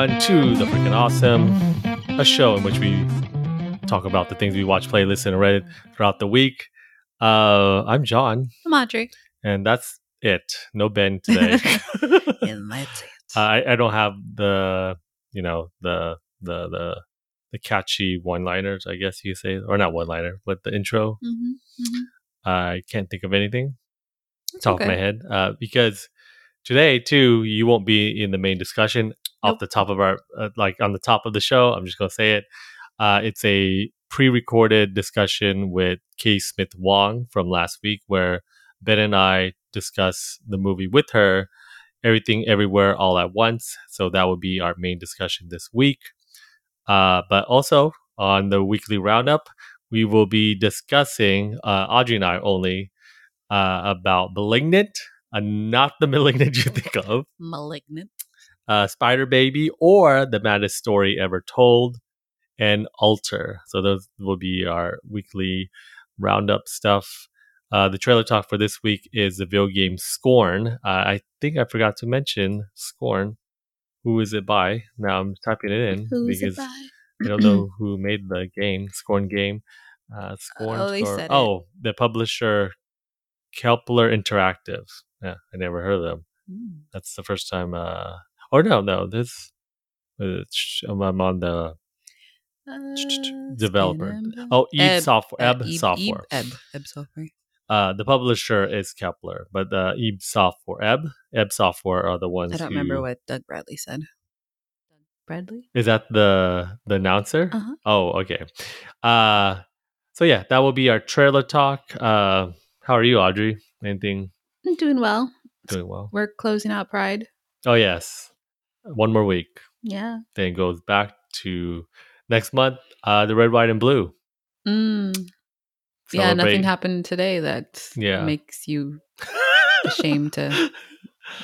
Hello, everyone, to the freaking awesome, a show in which we talk about the things we watch, play, listen, and read throughout the week. Uh, I'm John, I'm Audrey. and that's it. No Ben today. And that's it. I, I don't have the you know the the the the catchy one liners, I guess you say, or not one liner, but the intro. Mhm, mhm. I can't think of anything It's top of my head uh, because today too you won't be in the main discussion off the top of our uh, like on the top of the show. I'm just going to say it. Uh, it's a pre-recorded discussion with Katie Smith-Wong from last week where ben and i discuss the movie with her everything everywhere all at once. So that will be our main discussion this week. Uh, but also on the weekly roundup we will be discussing uh, audrey and i only uh, about Malignant, uh, not the Malignant you think of, Malignant. uh, Spider Baby, or The Maddest Story Ever Told, and Alter. So those will be our weekly roundup stuff. Uh, the trailer talk for this week is the video game Scorn. Uh, I think I forgot to mention Scorn. Who is it by? Now I'm typing it in Who's because it by? I don't know who made the game, Scorn game. Uh, Scorn. Oh, they Scorn- said it. oh, the publisher Kepler Interactive. Yeah, I never heard of them. Mm. That's the first time. Uh, or no, no, this. Uh, I'm on the Uh, developer. Oh Eve Ebb, software, uh, Ebb Eve- software. Ebb, Ebb software. Uh, the publisher is Kepler, but the Eve software, Ebb, Ebb software are the ones. I don't who- remember what Doug Bradley said. Doug Bradley? Is that the the announcer? Uh-huh. Oh, okay. Uh, so yeah, that will be our trailer talk. Uh, how are you, Audrey? Anything I'm doing well. doing well? We're closing out Pride. Oh yes, one more week. Yeah. Then goes back to next month. Uh, the red, white, and blue. Mm. Yeah, nothing happened today that Yeah. makes you ashamed to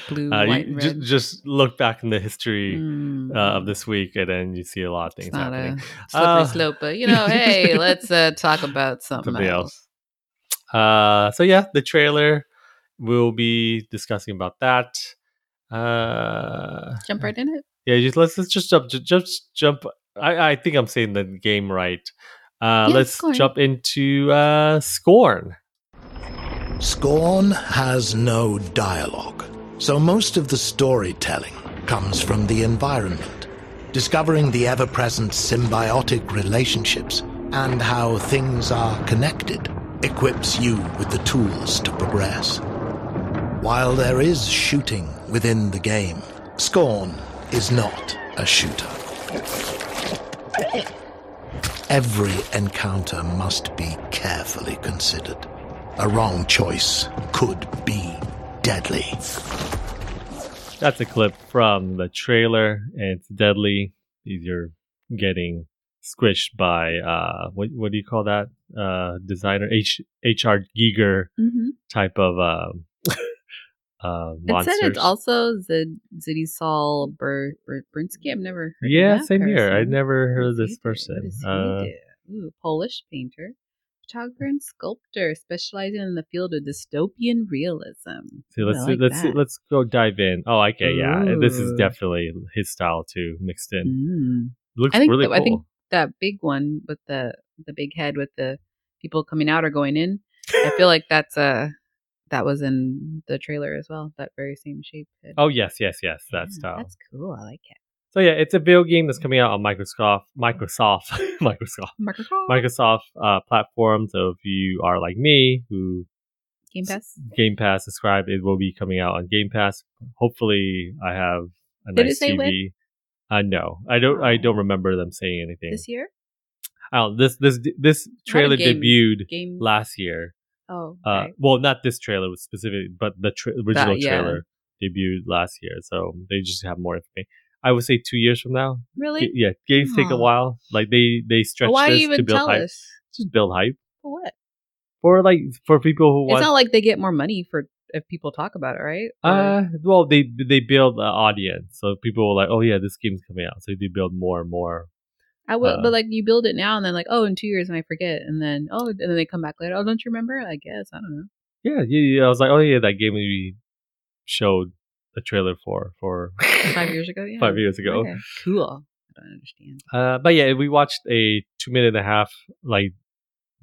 blue, Uh, white, you and ju- red. just look back in the history Mm. uh, of this week, and then you see a lot of things It's not happening. a slippery Uh, slope, but you know, hey, let's uh, talk about something, Something else. else. Uh, so yeah, the trailer. We'll be discussing about that. Uh, Jump right in it. yeah, just let's let's just jump, ju- just jump. I, I think I'm saying the game right. Uh, Yeah, let's Scorn. jump into uh, Scorn. Scorn has no dialogue, so most of the storytelling comes from the environment. Discovering the ever present symbiotic relationships and how things are connected equips you with the tools to progress. While there is shooting within the game, Scorn is not a shooter. Every encounter must be carefully considered. A wrong choice could be deadly. That's a clip from the trailer, and it's deadly. You're getting squished by uh, what what do you call that? Uh, designer H H.R. Giger Mm-hmm. type of um, uh, It said it's also Zid Ziddy Bur- Brinsky. I've never heard yeah, same here. I person. never heard of this he do? What person. Uh? Ooh, Polish painter, photographer, and sculptor, specializing in the field of dystopian realism. see, let's see, like let's see, let's go dive in. Oh, okay, yeah, this is definitely his style too, mixed in. Mm. Looks I think really that- cool. I think that big one with the the big head with the people coming out or going in. I feel like that's uh that was in the trailer as well. That very same shape. head. oh yes, yes, yes, that style. That's cool. I like it. So yeah, it's a video game that's coming out on Microsoft, Microsoft, Microsoft. Microsoft Microsoft uh, platform. So if you are like me, who Game Pass. Game Pass subscribed, it will be coming out on Game Pass. Hopefully, I have a Did it nice say TV. when? Uh, no, I don't. I don't remember them saying anything. This year? Oh, this this this trailer game- debuted Game last year. Oh, Uh, well, not this trailer was specific, but the tra- original That- yeah. trailer debuted last year. So they just have more information. I would say two years from now. really? G- yeah, games take a while. Like they they stretch why this even to build tell hype. us? Just build hype For what? for like for people who It's want. not like they get more money for if people talk about it, right? Or- uh, well, they they build an audience, so people are like, oh yeah, this game's coming out, so they build more and more. I will, uh, but like you build it now and then like oh in two years and I forget and then oh and then they come back later oh don't you remember I guess I don't know Yeah, yeah, yeah. I was like, oh yeah, that game we showed a trailer for for Five years ago, yeah. five years ago. Okay, Cool. I don't understand. Uh, but yeah, we watched a two minute and a half like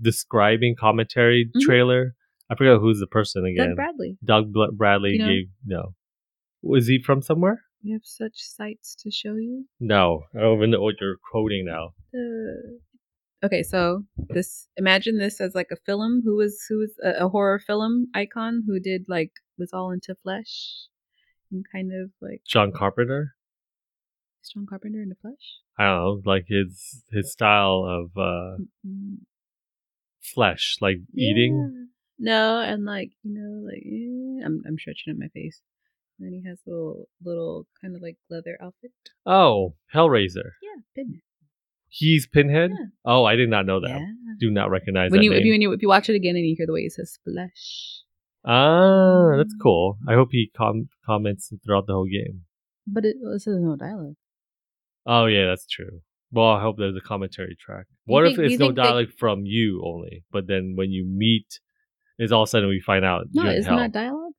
describing commentary Mhm. trailer. I forget who's the person again. Doug Bradley. Doug Bl- Bradley You know- gave no. Was he from somewhere? We have such sights to show you. No, I don't even know what you're quoting now. Uh, okay, so this imagine this as like a film. Who was who was a, a horror film icon who did like was all into flesh and kind of like John Carpenter. is John Carpenter into flesh. I don't know, like his his style of uh flesh, like eating. No, and like you know, like eh, I'm I'm stretching up my face. And then he has little little kind of like leather outfit. Oh, Hellraiser. Yeah, Pinhead. He's Pinhead. Yeah. Oh, I did not know that. Yeah. Do not recognize When that you if you when you if you watch it again and you hear the way he says flesh, ah, that's cool. I hope he com- comments throughout the whole game. but it this is no dialogue. Oh yeah, that's true. Well, I hope there's a commentary track. What think- if it's no think they- dialogue from you only, but then when you meet, is all of a sudden we find out No, hell. that dialogue?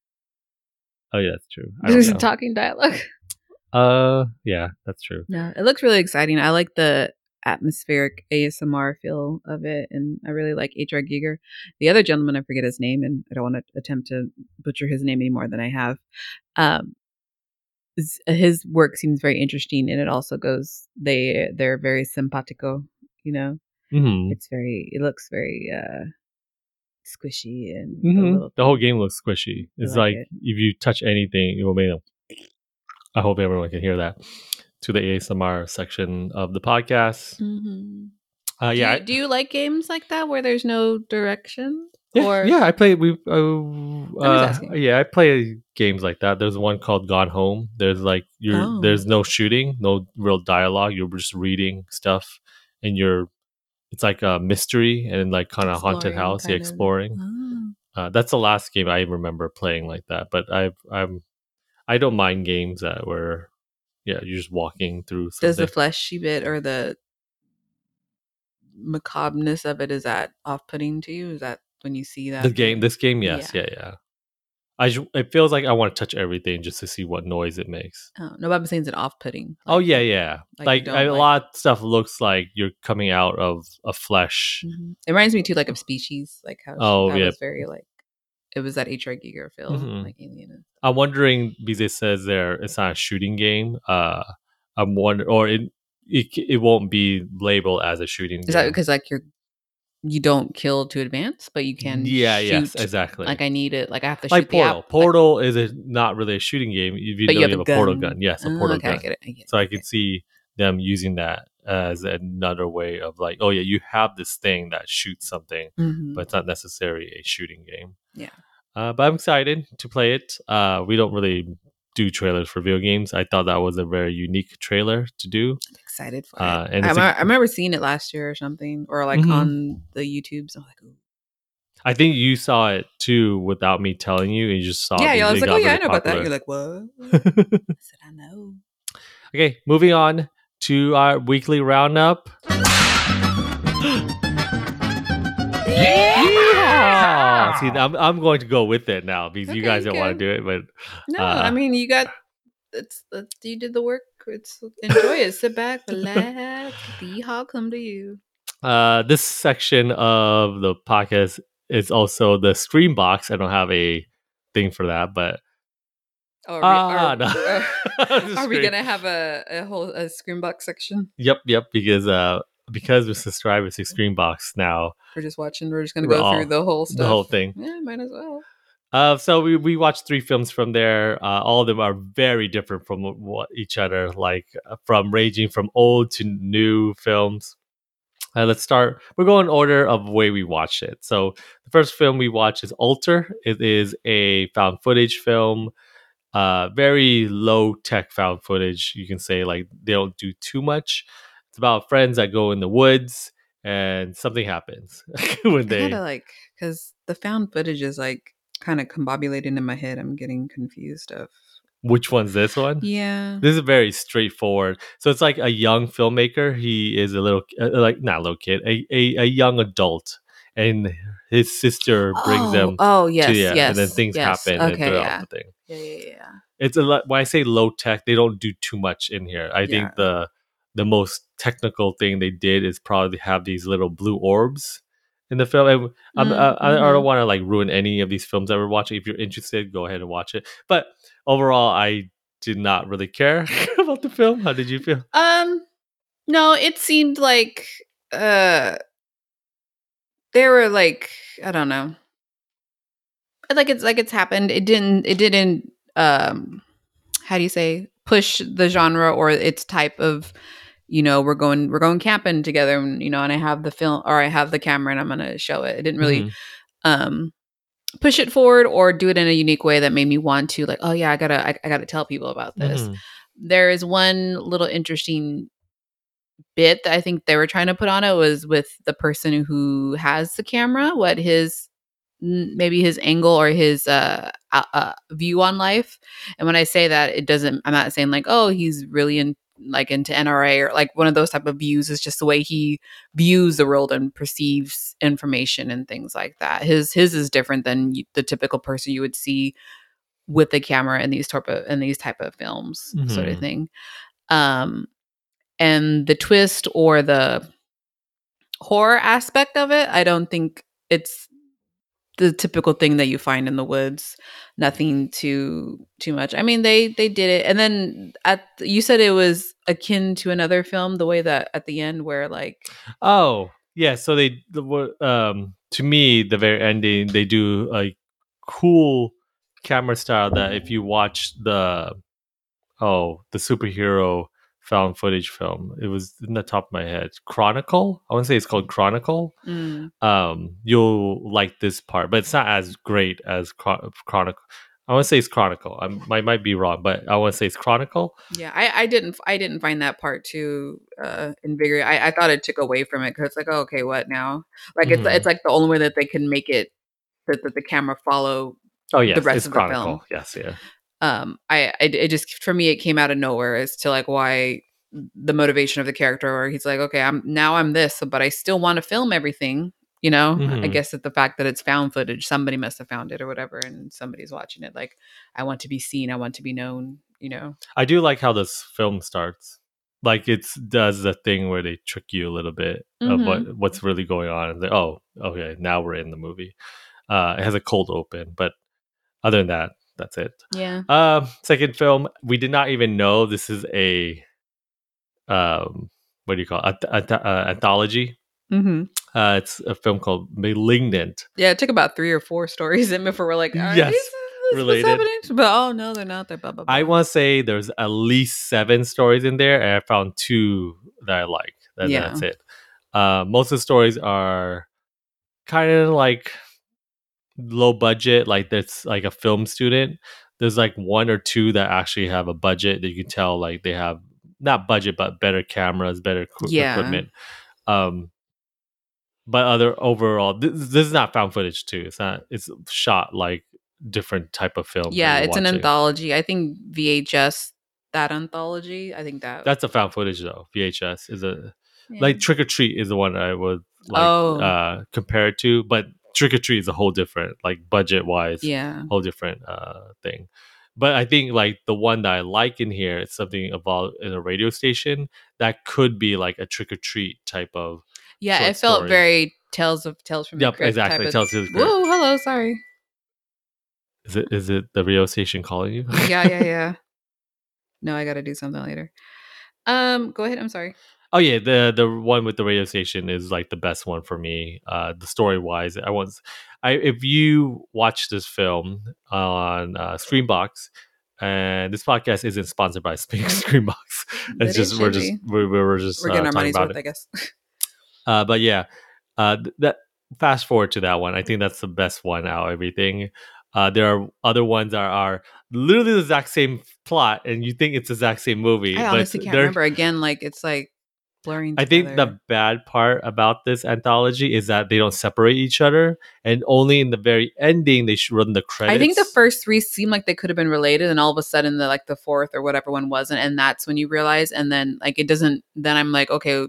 Oh yeah, that's true. I don't There's know. talking dialogue. uh, yeah, that's true. No, it looks really exciting. I like the atmospheric ASMR feel of it, and I really like H.R. Giger. The other gentleman, I forget his name, and I don't want to attempt to butcher his name any more than I have. Um, his work seems very interesting, and it also goes they they're very simpatico. You know, hmm it's very it looks very uh squishy and a hmm little The whole game looks squishy. It's like like it. if you touch anything, it will make I hope everyone can hear that. To the ASMR section of the podcast. Mhm. Uh, Do yeah, you- do you like games like that where there's no direction? Yeah, or yeah, I play. We, uh, uh, yeah, I play games like that. There's one called Gone Home. There's like you're Oh. there's no shooting, no real dialogue. You're just reading stuff, and you're it's like a mystery and like kind of haunted house. Yeah, exploring. Oh. Uh, that's the last game I remember playing like that. But I've I'm I don't mind games that were yeah you're just walking through. Does the fleshy bit or the macabreness of it is that off putting to you? Is that when you see that the game this game yes yeah yeah. I it feels like I want to touch everything just to see what noise it makes. Oh, no, but I'm saying is it off putting? Oh yeah, yeah. like Like, a like- lot of stuff looks like you're coming out of a flesh. Mhm. It reminds me too like of Species, like how Oh, that yeah. was very like it was that H.R. Giger film, Mhm. like Alien. I'm wondering because it says there it's not a shooting game. Uh, I'm wondering, or it it it won't be labeled as a shooting. Is that because like you're you don't kill to advance, but you can yeah, shoot, yes, exactly. Like I need it, like I have to like shoot Portal. app, like- Portal is a, not really a shooting game. If you But you you have have a portal gun. yes, a Oh, portal okay, I gun. get it. I get it. So I okay. could see them using that as another way of like, oh yeah, you have this thing that shoots something. Mhm. but it's not necessarily a shooting game. Yeah. Uh, but I'm excited to play it. Uh, we don't really do trailers for video games. I thought that was a very unique trailer to do. excited for Uh, it. and I, it's a- remember, I remember seeing it last year or something, or like Mhm. on the YouTubes. I'm like, Ooh. I think you saw it too without me telling you. And you just saw. yeah, it yeah. I was like, oh yeah, I really know about that. popular. You're like, what? I said, I know. okay, moving on to our weekly roundup. Yeah! See, I'm, I'm going to go with it now because you guys don't want to do it, but No, Uh, I mean you got it's, it's you did the work. It's enjoy it. Sit back, relax. the hog come to you. Uh, this section of the podcast is also the Screenbox. I don't have a thing for that, but Oh, ah, are, no. are, are we gonna have a, a whole a screenbox section? Yep, yep. Because uh, because we're subscribers to Screenbox now, We're just watching. We're just gonna go all- through the whole stuff. the whole thing. Yeah, might as well. Uh, so we we watched three films from there. Uh, all of them are very different from what each other. Like uh, from ranging from old to new films. Uh, let's start. We're going in order of the way we watched it. So the first film we watched is Alter. It is a found footage film. Uh, very low tech found footage. You can say like they don't do too much. It's about friends that go in the woods and something happens when they. gotta like because the found footage is like kind of combobulating in my head. I'm getting confused of. Which one's this one? Yeah. This is very straightforward. So it's like a young filmmaker. He is a little, uh, like not a little kid, a, a, a young adult, and his sister brings oh, them Oh yes, to yeah, yes. and then things yes. happen Okay, throughout yeah. the thing. Yeah, yeah, yeah. it's a lot. When I say low tech, they don't do too much in here. I Yeah. think the the most technical thing they did is probably have these little blue orbs in the film. And I'm, Mm, I, I I don't want to like ruin any of these films that we're watching. If you're interested, go ahead and watch it. But overall, I did not really care about the film. How did you feel? Um, no, it seemed like uh, there were like I don't know, like it's like it's happened. It didn't. It didn't. Um, how do you say push the genre or its type of you know we're going we're going camping together and you know and i have the film or i have the camera and i'm gonna show it it didn't really Mhm. um push it forward or do it in a unique way that made me want to like oh yeah i gotta i, I gotta tell people about this Mhm. there is one little interesting bit that i think they were trying to put on it was with the person who has the camera what his maybe his angle or his uh, uh view on life and when i say that it doesn't i'm not saying like oh he's really in like into nra or like one of those type of views is just the way he views the world and perceives information and things like that his his is different than the typical person you would see with the camera in these type of in these type of films sort of Mhm. thing um and the twist or the horror aspect of it i don't think it's the typical thing that you find in the woods nothing too too much i mean they they did it and then at you said it was akin to another film the way that at the end where like Oh, yeah. So they, um, to me, the very ending, they do a cool camera style that if you watch the, oh, the superhero found footage film, it was in the top of my head. Chronicle. I want to say it's called Chronicle. mm, Um, you'll like this part, but it's not as great as Chron- Chronicle. I want to say it's Chronicle. I might might be wrong, but I want to say it's Chronicle. yeah i i didn't i didn't find that part too uh invigorating i, I thought it took away from it because it's like oh, okay what now like it's it's like the only way that they can make it that, that the camera follow Oh yes, rest it's of the film. Chronicle. Yes, yeah. Um I, I it just for me it came out of nowhere as to like why the motivation of the character where he's like okay i'm now i'm this but i still want to film everything you know i Mhm. guess that the fact that it's found footage somebody must have found it or whatever and somebody's watching it like i want to be seen i want to be known you know I do like how this film starts. Like it does the thing where they trick you a little bit of Mhm. what what's really going on. And they, oh, okay, now we're in the movie. Uh, it has a cold open, but other than that, that's it. yeah Um, second film, we did not even know this is a um, what do you call it? Ant- ant- uh, anthology? mm-hmm. Uh, it's a film called *Malignant*. yeah it took about three or four stories in before we're like are Yes, these, related. what's but oh no they're not they're blah, blah, blah. I want to say there's at least seven stories in there, and I found two that I like. And Yeah. that's it. Uh, most of the stories are kind of like low budget, like that's like a film student. There's like one or two that actually have a budget that you can tell, like they have not budget, but better cameras, better equi- Yeah. equipment. Um, but other overall, this, this is not found footage too. It's not. It's shot like different type of film. yeah it's an anthology i think vhs that anthology i think that That's a found footage though. VHS is a yeah. like Trick or Treat is the one I would like Oh. uh compare it to, but Trick or Treat is a whole different like budget wise, yeah whole different uh thing. But I think like the one that I like in here, it's something about in a radio station that could be like a trick or treat type of. yeah it felt story. very tales of tales from the Yep, exactly. of, Tales of whoa hello sorry Is it is it the radio station calling you? yeah yeah yeah no i gotta do something later um go ahead i'm sorry Oh yeah, the the one with the radio station is like the best one for me. Uh, the story wise, I was, I if you watch this film on uh, Screenbox, and this podcast isn't sponsored by Screenbox. It's it just we're just we're, we're just we're uh, getting our talking money's about worth it. i guess Uh, but yeah, uh, that fast forward to that one. I think that's the best one out. of Everything. Uh, there are other ones that are literally the exact same plot, and you think it's the exact same movie. i honestly can't remember again like it's like blurring I think the bad part about this anthology is that they don't separate each other, and only in the very ending they should run the credits. I think the first three seem like they could have been related, and all of a sudden, the like the fourth or whatever one wasn't, and that's when you realize. And then like it doesn't. Then I'm like, okay,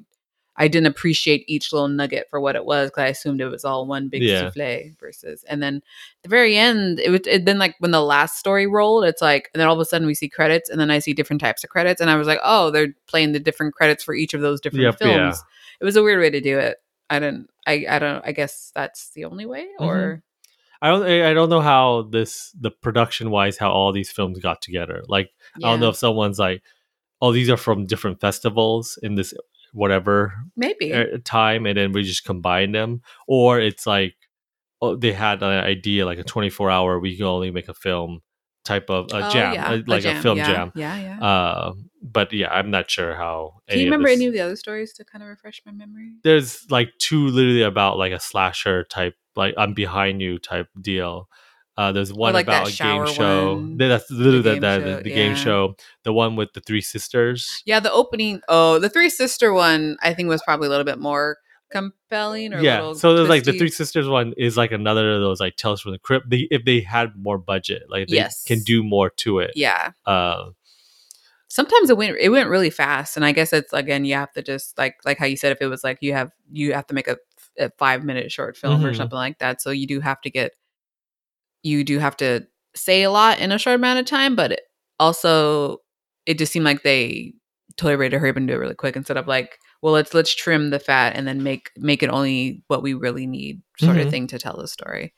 I didn't appreciate each little nugget for what it was because I assumed it was all one big Yeah. souffle versus. And then the very end, it would it then like when the last story rolled, it's like, and then all of a sudden we see credits, and then I see different types of credits, and I was like, oh, they're playing the different credits for each of those different Yep, films. yeah. It was a weird way to do it. I didn't. I I don't. I guess that's the only way, Mm-hmm. or I don't. I I don't know how this the production wise how all these films got together. Like I don't know if someone's like, oh, these are from different festivals in this whatever maybe. uh, time, and then we just combine them, or it's like, oh, they had an idea like a twenty four hour we can only make a film type of a Oh, jam, yeah, uh, like a, film yeah, jam. Yeah, yeah. Uh, but yeah, I'm not sure how. Can you of remember this- any of the other stories to kind of refresh my memory? there's like two literally about like a slasher type, like I'm behind you type deal. Uh, there's one like that about a game show. one, That's literally the the, game the, show, the, the game show. The one with the three sisters. Yeah, the opening. Oh, the three sister one. I think was probably a little bit more compelling. Or a Yeah. So there's like the three sisters one is like another of those like Tales from the Crypt. They, if they had more budget, like they Yes. can do more to it. Yeah. Uh, Sometimes it went it went really fast, and I guess it's again you have to just like like how you said if it was like you have you have to make a, a five minute short film or Mhm. something like that, so you do have to get you do have to say a lot in a short amount of time, but it also it just seemed like they totally ready to hurry up and do it really quick instead of like well let's let's trim the fat and then make make it only what we really need sort of Mhm. thing to tell the story.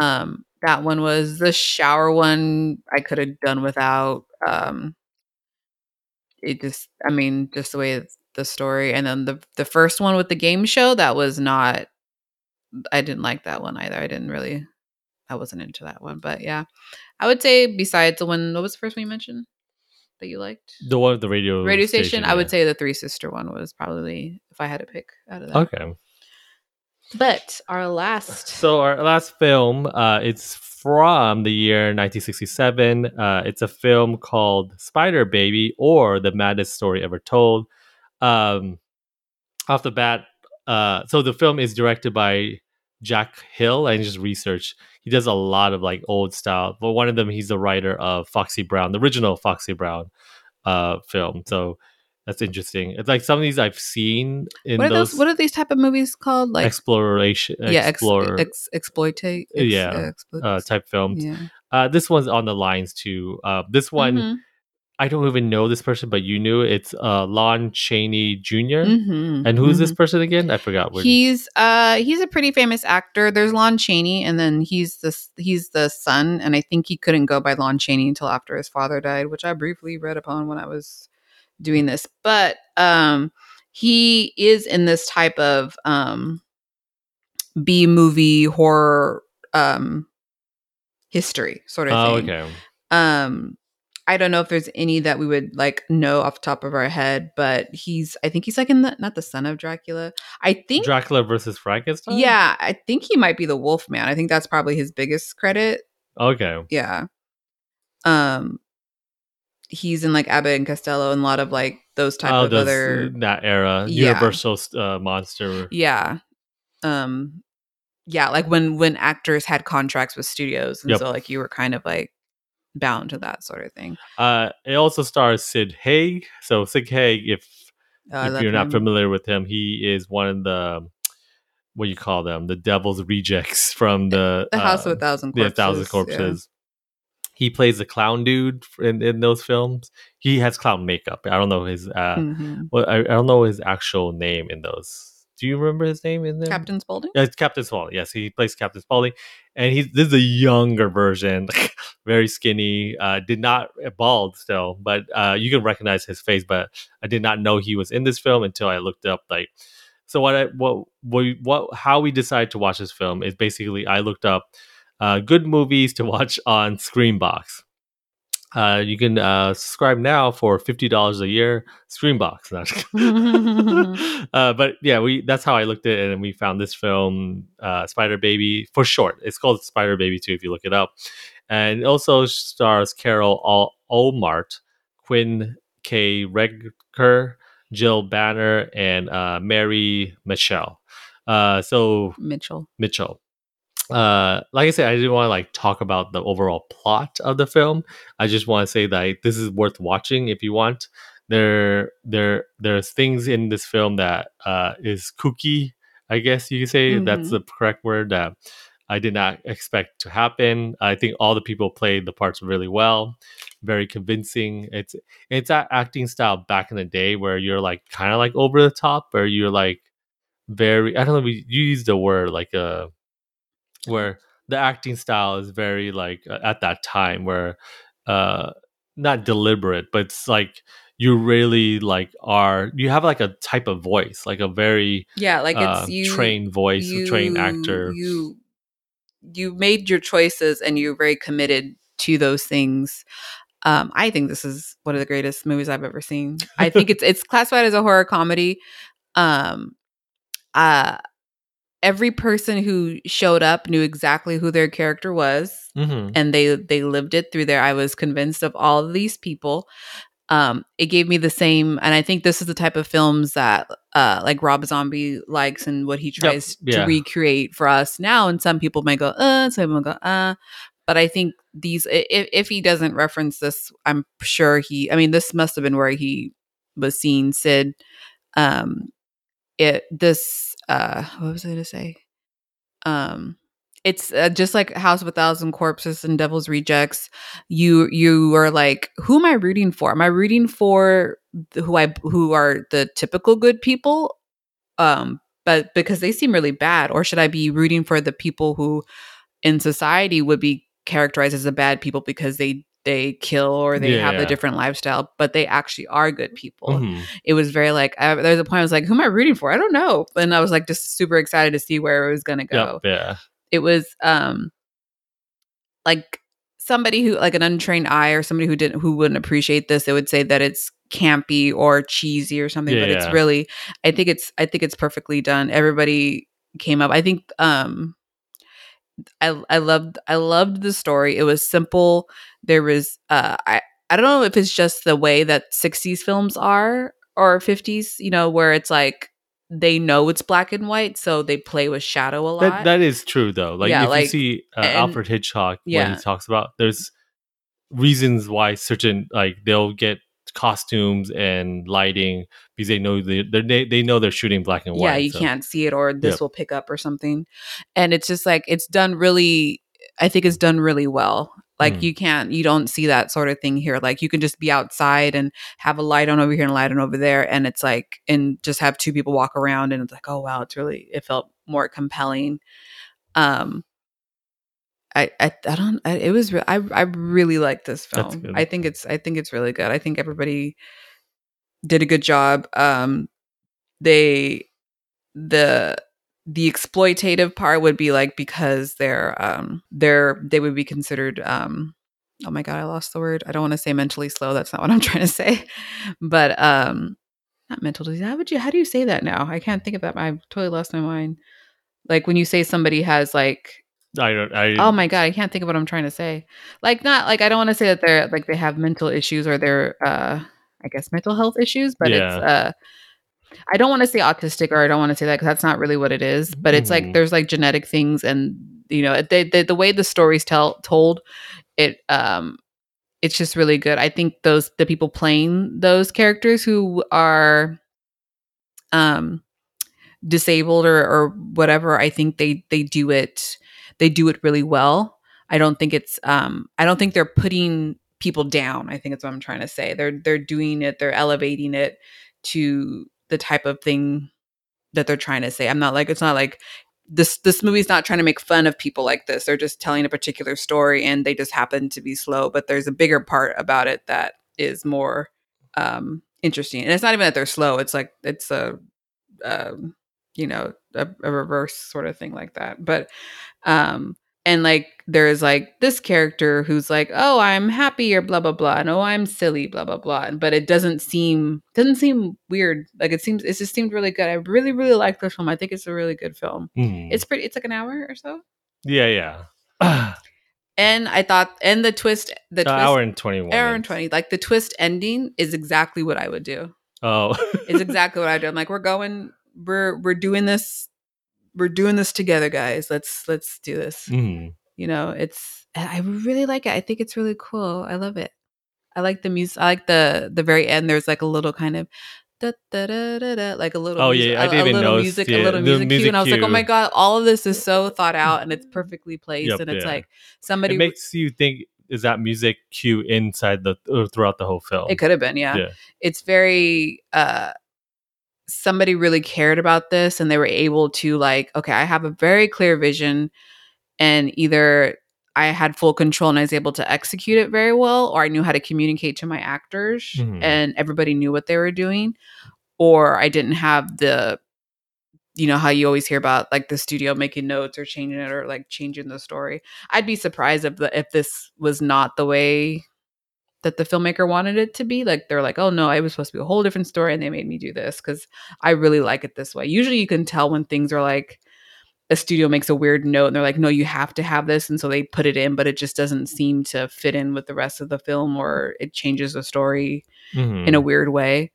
Um that one was the shower one i could have done without um it just i mean just the way the story. And then the the first one with the game show that was not i didn't like that one either. I didn't really i wasn't into that one but yeah i would say besides the one what was the first one you mentioned that you liked the one with the radio radio station, i would say the three sister one was probably if i had to pick out of that Okay. but our last So our last film, uh, it's from the year 1967. Uh, it's a film called Spider Baby or The Maddest Story Ever Told. Um, off the bat, uh, so the film is directed by Jack Hill. and just research. He does a lot of like old style. But one of them, he's the writer of Foxy Brown, the original Foxy Brown uh, film. So that's interesting. It's like some of these I've seen in what are those those what are these type of movies called like exploration, yeah ex, explore ex, exploitate ex, Yeah, explo- uh, type films. yeah Uh, this one's on the lines too. Uh, this one, Mhm, I don't even know this person, but you knew it's uh, Lon Chaney junior mhm, And who's mhm. this person again? I forgot. He's uh he's a pretty famous actor. There's Lon Chaney, and then he's the he's the son, and I think he couldn't go by Lon Chaney until after his father died, which I briefly read upon when I was doing this. But um he is in this type of um B movie horror um history sort of oh, thing. okay. Um I don't know if there's any that we would like know off the top of our head, but he's I think he's like in the not the son of Dracula. I think Dracula versus Frankenstein. yeah, I think he might be the Wolf Man. I think that's probably his biggest credit. Okay. Yeah. Um he's in like Abbott and Costello and a lot of like those type oh, of those- other that era Yeah. Universal uh, monster. yeah. Um yeah, like when when actors had contracts with studios and Yep. so like you were kind of like bound to that sort of thing. Uh, it also stars Sid Haig. So Sid Haig, if I if you're not him. familiar with him, he is one of the what do you call them, the devil's rejects from the The House uh, of a Thousand Yeah, Corpses. Thousand yeah. Corpses. He plays the clown dude in, in those films. He has clown makeup. I don't know his uh Mhm. well, I, I don't know his actual name in those. Do you remember his name in them? Captain Spaulding? Yeah, it's Captain Spaulding. Yes, he plays Captain Spaulding, and he's this is a younger version, very skinny. Uh, did not bald still, but uh, you can recognize his face. But I did not know he was in this film until I looked up like. So what I what what, what how we decided to watch this film is basically I looked up uh, good movies to watch on Screenbox. Uh, you can uh, subscribe now for fifty dollars a year. Screenbox. uh, but yeah, we that's how I looked at it, and we found this film, uh, Spider Baby, for short. It's called Spider Baby too, if you look it up, and it also stars Carol Al- Ohmart, Quinn K. Redeker, Jill Banner, and uh, Mary Michelle. Uh, so Mitchell. Mitchell. Uh, like I said, I didn't want to like talk about the overall plot of the film. I just want to say that this is worth watching if you want there there there's things in this film that uh, is kooky. I guess you could say that's Mhm. the correct word that I did not expect to happen. I think all the people played the parts really well, very convincing. It's it's that acting style back in the day where you're like kind of like over the top, where you're like very I don't know. we- You use the word like uh where the acting style is very like uh, at that time where uh not deliberate, but it's like you really like are you have like a type of voice, like a very Yeah, like it's uh, you trained voice, a trained actor. You you made your choices and you're very committed to those things. Um, I think this is one of the greatest movies I've ever seen. I think it's it's classified as a horror comedy. Um, uh, every person who showed up knew exactly who their character was Mhm. and they they lived it through there. I was convinced of all of these people. Um, it gave me the same, and I think this is the type of films that uh, like Rob Zombie likes and what he tries yeah. to recreate for us now. And some people might go, uh, some people go, uh. But I think these, if, if he doesn't reference this, I'm sure he. I mean, this must have been where he was seeing Sid. Um, it this uh, what was I going to say? um it's uh, just like house of a thousand corpses and devil's rejects you you are like who am i rooting for am i rooting for who i who are the typical good people um but because they seem really bad or should i be rooting for the people who in society would be characterized as the bad people because they they kill or they have Yeah. a different lifestyle but they actually are good people Mhm. it was very like I, there was a point I was like, who am I rooting for? I don't know. And I was like just super excited to see where it was gonna go. Yep, yeah. It was um like somebody who like an untrained eye or somebody who didn't who wouldn't appreciate this, they would say that it's campy or cheesy or something. but it's Yeah. really I think it's I think it's perfectly done. Everybody came up. I think um I I loved I loved the story. It was simple. There was uh I I don't know if it's just the way that 60s films are or 50s, you know, where it's like they know it's black and white, so they play with shadow a lot. That that is true though. Like Yeah, if like, you see uh, and- Alfred Hitchcock when yeah. he talks about there's reasons why certain like they'll get costumes and lighting because they know they they they know they're shooting black and white. yeah, you so- can't see it or this Yep. will pick up or something. And it's just like it's done really I think it's done really well. Like Mm. you can't you don't see that sort of thing here. Like you can just be outside and have a light on over here and a light on over there and it's like and just have two people walk around and it's like, oh wow, it's really it felt more compelling. Um I, I, I don't I, it was re- I I really like this film. I think it's I think it's really good. I think everybody did a good job. Um they the the exploitative part would be like because they're um they're they would be considered um oh my god i lost the word. I don't want to say mentally slow that's not what i'm trying to say. But um not mental disease. How would you how do you say that now? I can't think of that i've totally lost my mind. Like when you say somebody has like I don't. I oh my god i can't think of what i'm trying to say. Like not like i don't want to say that they're like they have mental issues or they're uh i guess mental health issues but it's uh i don't want to say autistic or i don't want to say that because that's not really what it is but it's like Mhm. there's like genetic things and you know they, they, the way the stories tell told it um it's just really good. I think those the people playing those characters who are um disabled or or whatever i think they they do it they do it really well. I don't think it's um i don't think they're putting people down i think that's what i'm trying to say. They're they're doing it they're elevating it to the type of thing that they're trying to say. I'm not like it's not like this this movie's not trying to make fun of people like this. They're just telling a particular story and they just happen to be slow but there's a bigger part about it that is more um interesting. And it's not even that they're slow it's like it's a um you know a, a reverse sort of thing like that. But um and like there's like this character who's like oh i'm happy or blah blah blah and oh i'm silly blah blah blah but it doesn't seem doesn't seem weird like it seems it just seemed really good i really really like this film i think it's a really good film Mhm. it's pretty it's like an hour or so yeah, yeah. and i thought and the twist the twist hour and twenty one. hour and 20 like the twist ending is exactly what i would do Oh, is exactly what I do. I'm like, we're going, we're we're doing this, we're doing this together, guys. Let's let's do this. Mhm. You know, it's I really like it. I think it's really cool. I love it. I like the music. I like the the very end. There's like a little kind of. Da, da, da, da, da, like a little Oh, music, yeah, I a, didn't a even little notice, music yeah, a little the music, cue and I was like oh my god all of this is so thought out and it's perfectly placed Yep, and it's yeah. like somebody it makes you think is that music cue inside the or throughout the whole film? It could have been, yeah. Yeah. It's very uh somebody really cared about this and they were able to like, okay, I have a very clear vision and either I had full control and I was able to execute it very well, or I knew how to communicate to my actors Mhm. and everybody knew what they were doing, or I didn't have the you know how you always hear about like the studio making notes or changing it or like changing the story. I'd be surprised if the if this was not the way that the filmmaker wanted it to be. Like they're like, oh no, it was supposed to be a whole different story, and they made me do this because I really like it this way. Usually, you can tell when things are like a studio makes a weird note, and they're like, no, you have to have this, and so they put it in, but it just doesn't seem to fit in with the rest of the film, or it changes the story Mhm. in a weird way.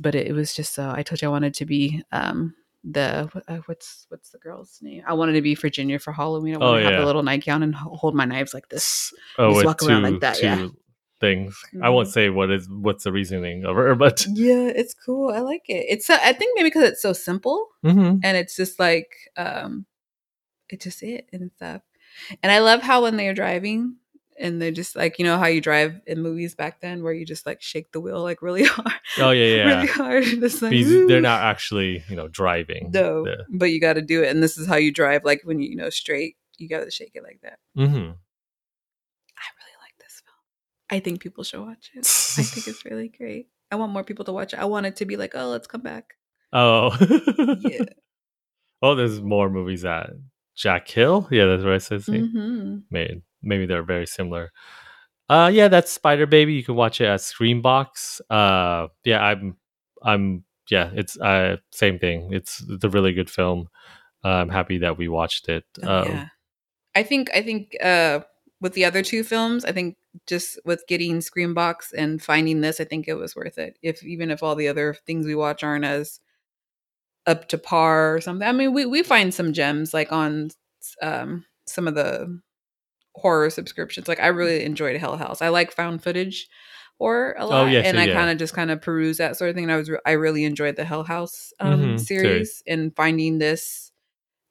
But it, it was just uh, I told you I wanted to be um the uh, what's what's the girl's name? I wanted to be Virginia for Halloween. I Oh, wanted to have yeah. the little nightgown and ho- hold my knives like this. oh, just walk two, around like that, two yeah. Things. I won't Mhm. say what is what's the reasoning of her, but Yeah, it's cool. I like it. It's so, I think maybe because it's so simple Mhm. and it's just like um it's just it and stuff. And I love how when they're driving and they're just like you know how you drive in movies back then where you just like shake the wheel like really hard. oh yeah, yeah. really hard. Just like, Because they're not actually, you know, driving. No, The- but you got to do it, and this is how you drive. Like when you, you know straight, you got to shake it like that. Mhm. I really like this film. I think people should watch it. I think it's really great. I want more people to watch it. I want it to be like, oh, let's come back. Oh. Yeah. oh, there's more movies that Jack Hill. Yeah, that's what it says. hmm Made. Maybe they're very similar. Uh, yeah, that's Spider Baby. You can watch it at Screenbox. Uh, yeah, I'm, I'm, yeah, it's uh same thing. It's it's a really good film. Uh, I'm happy that we watched it. Oh, um, yeah. I think I think uh with the other two films, I think just with getting Screenbox and finding this, I think it was worth it. If even if all the other things we watch aren't as up to par or something. I mean, we we find some gems like on um some of the horror subscriptions. Like I really enjoyed Hell House. I like found footage horror a lot, Oh, and yeah, I yeah. kind of just kind of peruse that sort of thing. And I was re- I really enjoyed the Hell House um, Mhm, series, and finding this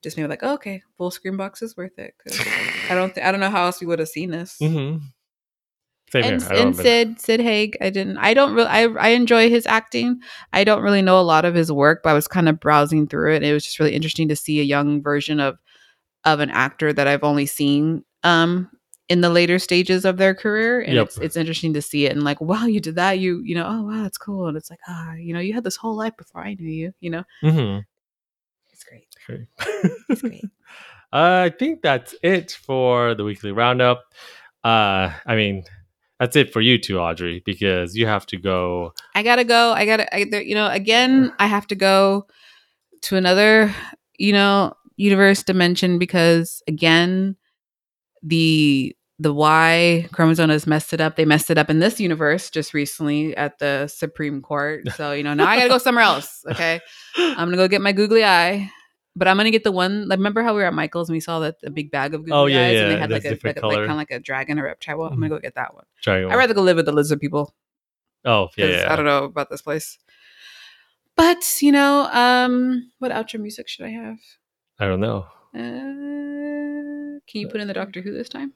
just made me like, oh, okay, full Screenbox is worth it. I don't th- I don't know how else we would have seen this. mhm. Same And, here. And. Sid Sid Haig, I didn't. I don't really. I I enjoy his acting. I don't really know a lot of his work, but I was kind of browsing through it. And It was just really interesting to see a young version of of an actor that I've only seen um in the later stages of their career, and Yep. it's it's interesting to see it and like, wow, you did that. You you know, oh wow, that's cool. And it's like, ah, you know, you had this whole life before I knew you. You know, mm-hmm. it's great. Great. It's great. I think that's it for the weekly roundup. Uh, I mean, that's it for you too, Audrey, because you have to go. I gotta go. I gotta, I, there, you know, again, I have to go to another, you know, universe dimension because again, the the Y chromosome has messed it up. They messed it up in this universe just recently at the Supreme Court. So you know, now I gotta go somewhere else. Okay, I'm gonna go get my googly eye. But I'm gonna get the one. Like, remember how we were at Michael's and we saw that the big bag of googly Oh, yeah, eyes, yeah, and they had like a, like, a- like kind of like a dragon or reptile. Well, I'm gonna go get that one. Dragon I'd rather go live with the lizard people Oh, yeah, yeah. I don't know about this place. But you know, um, what outro music should I have? I don't know. Uh, can you put in the Doctor Who this time?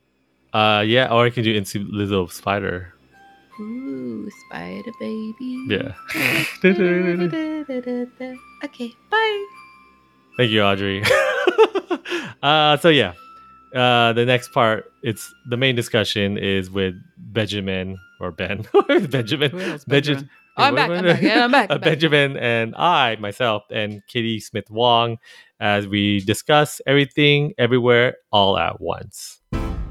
Uh, yeah, or I can do Into Lizzo Spider. Ooh, Spider Baby. Yeah. okay, bye. Thank you, Audrey. uh, so yeah, uh, the next part, it's the main discussion is with Benjamin or Ben Benjamin. Who else? Benjamin. Oh, I'm back. I'm back. Yeah, I'm back. Uh, I'm back. Benjamin and I, myself, and Katie Smith Wong, as we discuss everything, everywhere, all at once.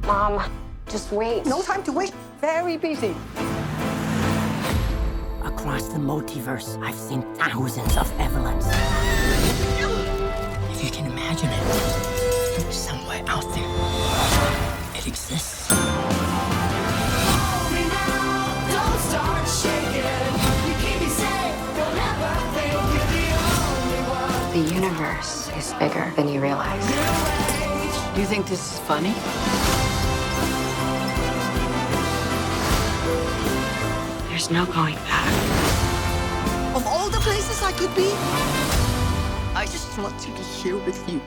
Mom, just wait. No time to wait. Very busy. Across the multiverse, I've seen thousands of Evelyns. If you can imagine it, somewhere out there, it exists. The universe is bigger than you realize. You think this is funny? There's no going back. Of all the places I could be, I just want to be here with you.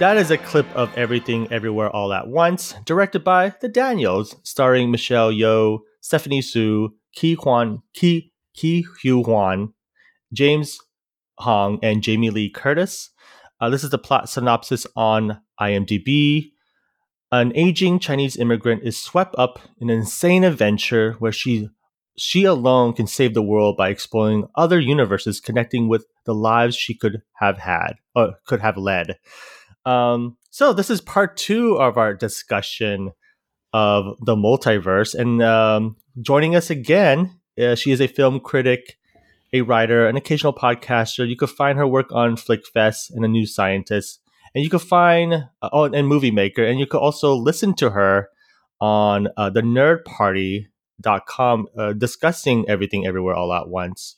That is a clip of Everything Everywhere All at Once, directed by The Daniels, starring Michelle Yeoh, Stephanie Hsu, Ki Huan, Ki, Ke Huy Quan, James Hong, and Jamie Lee Curtis. Uh, this is the plot synopsis on IMDb. An aging Chinese immigrant is swept up in an insane adventure where she she alone can save the world by exploring other universes connecting with the lives she could have had or could have led. Um, so this is part two of our discussion of the multiverse, and um, joining us again, uh, she is a film critic, a writer, an occasional podcaster. You could find her work on Flickfeast and The New Scientist, and you could find uh, oh, and Movie Maker, and you could also listen to her on uh, the Nerd Party dot com uh, discussing everything everywhere all at once.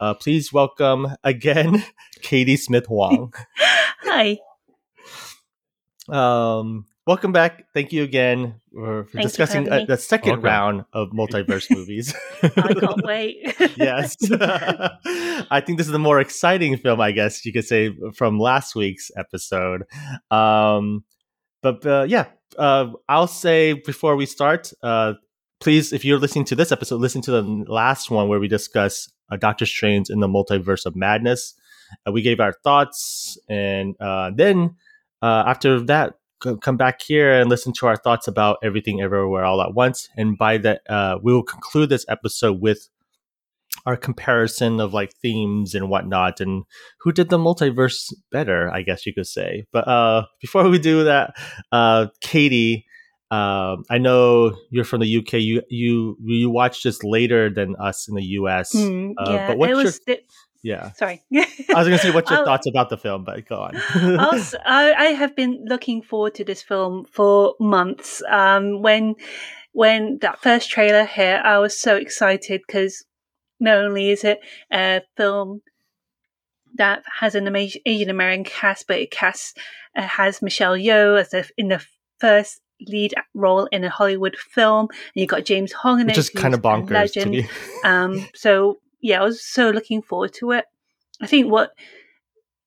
Uh, please welcome again Katie Smith Wong. Hi. Um, welcome back. Thank you again for, for Thanks for discussing uh, the second Welcome. round of multiverse movies. I can't wait. yes. I think this is the more exciting film, I guess you could say, from last week's episode. Um, but uh, yeah, uh, I'll say before we start, uh, please, if you're listening to this episode, listen to the last one where we discuss uh, Doctor Strange in the Multiverse of Madness. Uh, we gave our thoughts, and uh, then uh, after that, c- come back here and listen to our thoughts about everything everywhere all at once. And by that, uh, we will conclude this episode with our comparison of like themes and whatnot and who did the multiverse better, I guess you could say. But uh, before we do that, uh, Katie, um, I know you're from the UK. You you you watched this later than us in the US. Mm, Uh, yeah, but what's it your-. Yeah, sorry. I was gonna say what's your I'll- thoughts about the film, but go on. S- I, I have been looking forward to this film for months. Um, when when that first trailer hit, I was so excited because not only is it a film that has an Asian American cast, but it casts uh, has Michelle Yeoh as the, in the first lead role in a Hollywood film, and you got James Hong in Which it, is kind of bonkers to legend. me. Um, so yeah, I was so looking forward to it. I think what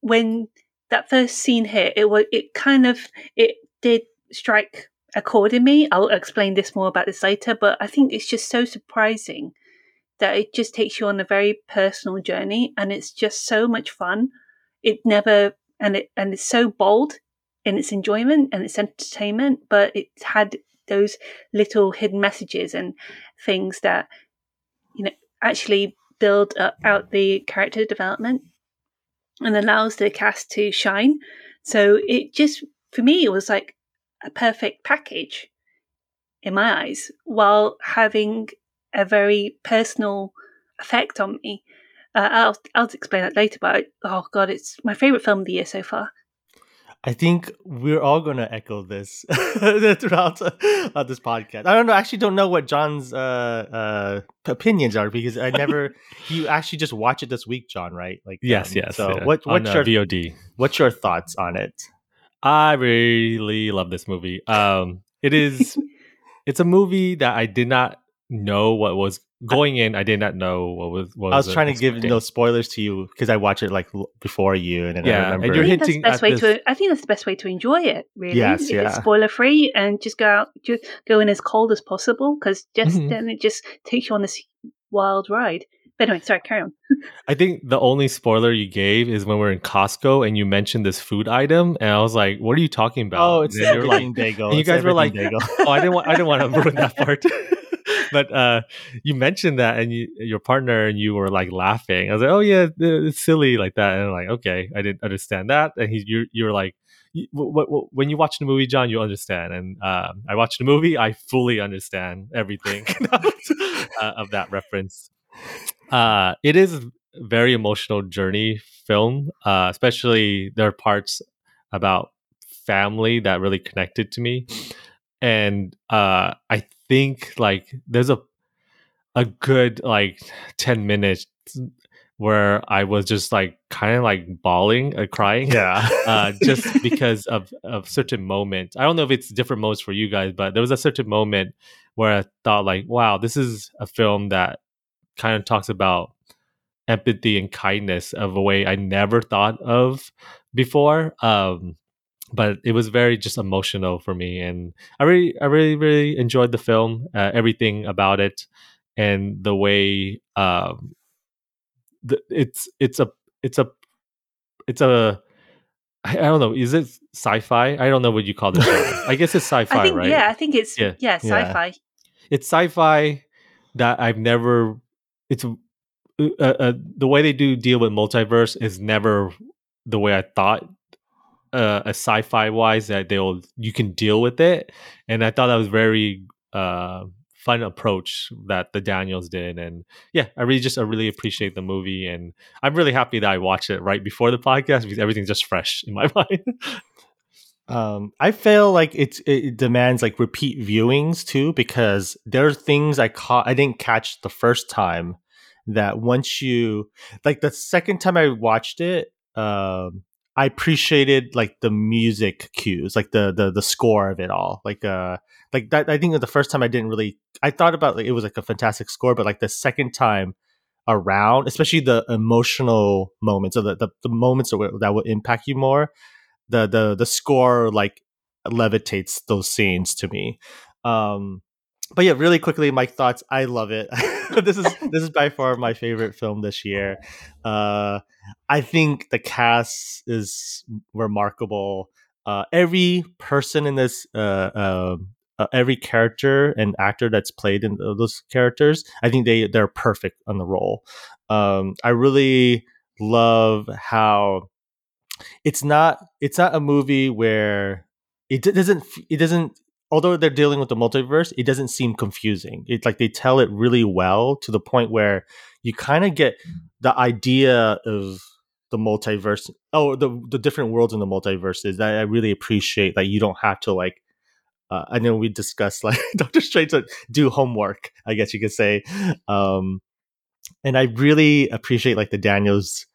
when that first scene hit, it was it kind of it did strike a chord in me. I'll explain this more about this later, but I think it's just so surprising that it just takes you on a very personal journey, and it's just so much fun. It never and it and it's so bold in its enjoyment and its entertainment, but it had those little hidden messages and things that you know actually build up, out the character development and allows the cast to shine. So it just for me it was like a perfect package in my eyes, while having a very personal effect on me. Uh, I'll I'll explain that later, but oh god, it's my favorite film of the year so far. I think we're all going to echo this throughout uh, this podcast. I don't know. I actually don't know what John's uh, uh, opinions are because I never. you actually just watch it this week, John, right? Like Yes, um, yes. So yeah, what on, what's uh, your VOD? what's your thoughts on it? I really love this movie. Um, it is, it's a movie that I did not know what was going in. I did not know what was. What I was uh, trying to give no spoilers to you because I watched it like l- before you, and then I Yeah, and you're I think that's the hinting best at way this- to. I think that's the best way to enjoy it. Really, Yes, if yeah. spoiler free and just go out, just go in as cold as possible because just Mhm. then it just takes you on this wild ride. But anyway, sorry, carry on. I think the only spoiler you gave is when we're in Costco and you mentioned this food item, and I was like, "What are you talking about?" oh, it's And then you're like, bagel. and you guys were like, bagel. "Oh, I didn't want, I didn't want to ruin that part." but uh, you mentioned that, and you, your partner and you were like laughing. I was like, "Oh yeah, it's silly like that," and I'm like, "Okay, I didn't understand that." And he, you, you were like, "You- wh- wh- wh- "When you watch the movie, John, you understand." And um, I watched the movie, I fully understand everything uh, of that reference. Uh, it is a very emotional journey film, uh, especially there are parts about family that really connected to me, and uh, I think like there's a a good like ten minutes where I was just like kind of like bawling, uh, crying, Yeah. uh, just because of of certain moments. I don't know if it's different modes for you guys, but there was a certain moment where I thought like, wow, this is a film that kind of talks about empathy and kindness of a way I never thought of before. Um, but it was very just emotional for me, and I really, I really, really enjoyed the film, uh, everything about it, and the way um, the, it's it's a it's a it's a I don't know. Is it sci-fi? I don't know what you call this. I guess it's sci-fi, I think right? yeah, I think it's Yeah. yeah, Yeah. sci-fi. it's sci-fi that I've never. It's uh, uh, the way they do deal with multiverse is never the way I thought. Uh, a sci-fi wise that they'll you can deal with it, and I thought that was very uh fun approach that the Daniels did, and yeah, I really just I really appreciate the movie, and I'm really happy that I watched it right before the podcast because everything's just fresh in my mind. Um, I feel like it's it demands like repeat viewings too because there are things I caught I didn't catch the first time that once you like the second time I watched it, um, I appreciated like the music cues, like the the the score of it all, like uh like that. I think the first time I didn't really I thought about like it was like a fantastic score, but like the second time around, especially the emotional moments or the the, the moments that that will impact you more the the the score like levitates those scenes to me. Um but yeah, really quickly, my thoughts. I love it. this is this is by far my favorite film this year. Uh, I think the cast is remarkable. Uh, every person in this, uh, uh, uh, every character and actor that's played in those characters, I think they they're perfect on the role. Um, I really love how it's not it's not a movie where it doesn't it doesn't although they're dealing with the multiverse it doesn't seem confusing it's like they tell it really well to the point where you kind of get the idea of the multiverse oh the the different worlds in the multiverses that i really appreciate that you don't have to like uh, I know we discussed like Doctor Strange to do homework, I guess you could say. Um, and I really appreciate like the Daniels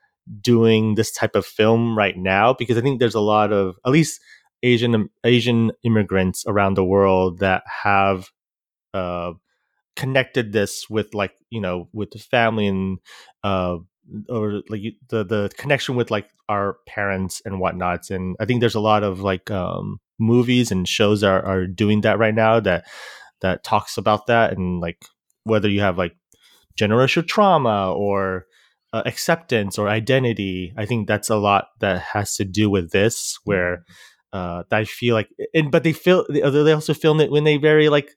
doing this type of film right now because I think there's a lot of at least Asian Asian immigrants around the world that have uh, connected this with like you know with the family and uh, or like the the connection with like our parents and whatnots and I think there's a lot of like um, movies and shows are, are doing that right now that that talks about that and like whether you have like generational trauma or uh, acceptance or identity. I think that's a lot that has to do with this, where uh, I feel like, and but they feel they they also film it when they very like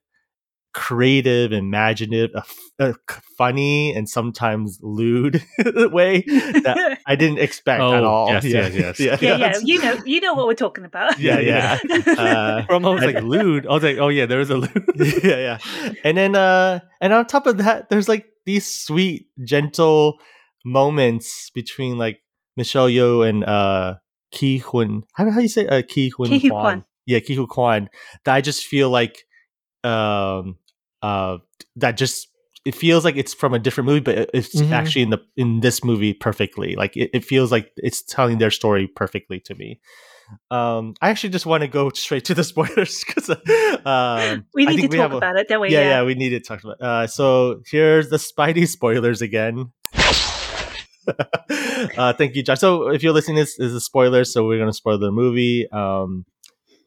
creative, imaginative, a, f- a c- funny, and sometimes lewd way that I didn't expect at Oh, all. yes, yes, yes. yeah, yeah, that's- you know, you know what we're talking about. Yeah, yeah. Uh, From I was like lewd. I was like, oh yeah, there is a lewd. yeah, yeah. And then uh and on top of that, there's like these sweet, gentle moments between like Michelle Yeoh and uh Ki Hun. How how you say uh Ki Hun Ki Hu Kwan? Kwan. Yeah, Ke Huy Quan. That I just feel like um uh that just it feels like it's from a different movie, but it- it's Mhm. actually in the in this movie perfectly. Like it, it feels like it's telling their story perfectly to me. Um, I actually just want to go straight to the spoilers because um, we I need to think talk have a- about it, don't we? yeah, yeah, we need to talk about. Uh, so here's the Spidey spoilers again. uh, thank you, Josh. So if you're listening, this, this is a spoiler, so we're gonna spoil the movie. Um,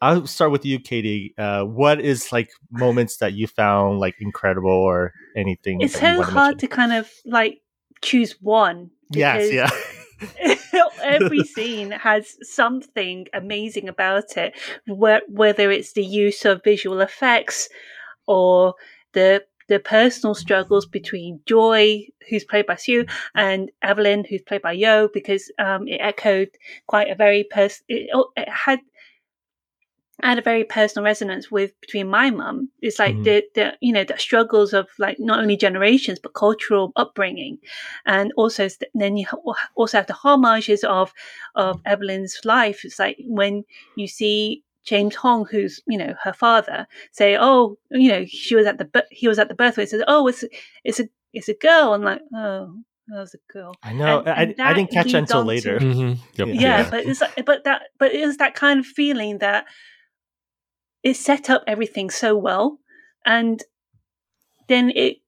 I'll start with you, Katie. Uh, what is like moments that you found like incredible or anything? It's so hard to kind of like choose one. Yes, yeah. every scene has something amazing about it, whe- whether it's the use of visual effects or the the personal struggles between Joy, who's played by Hsu, and Evelyn, who's played by Yeoh, because um, it echoed quite a very pers- it, it had had a very personal resonance with between my mum. It's like Mhm. the the you know the struggles of like not only generations but cultural upbringing, and also then you also have the homages of of Evelyn's life. It's like when you see James Hong, who's you know her father, say, "Oh, you know, she was at the he was at the birth." He says, "Oh, it's it's a it's a girl," and like, "Oh, that was a girl." I know. And- I, and I didn't catch until on to- later. Mhm. Yep. Yeah. yeah, but it's like- but that but it was that kind of feeling that it set up everything so well and then it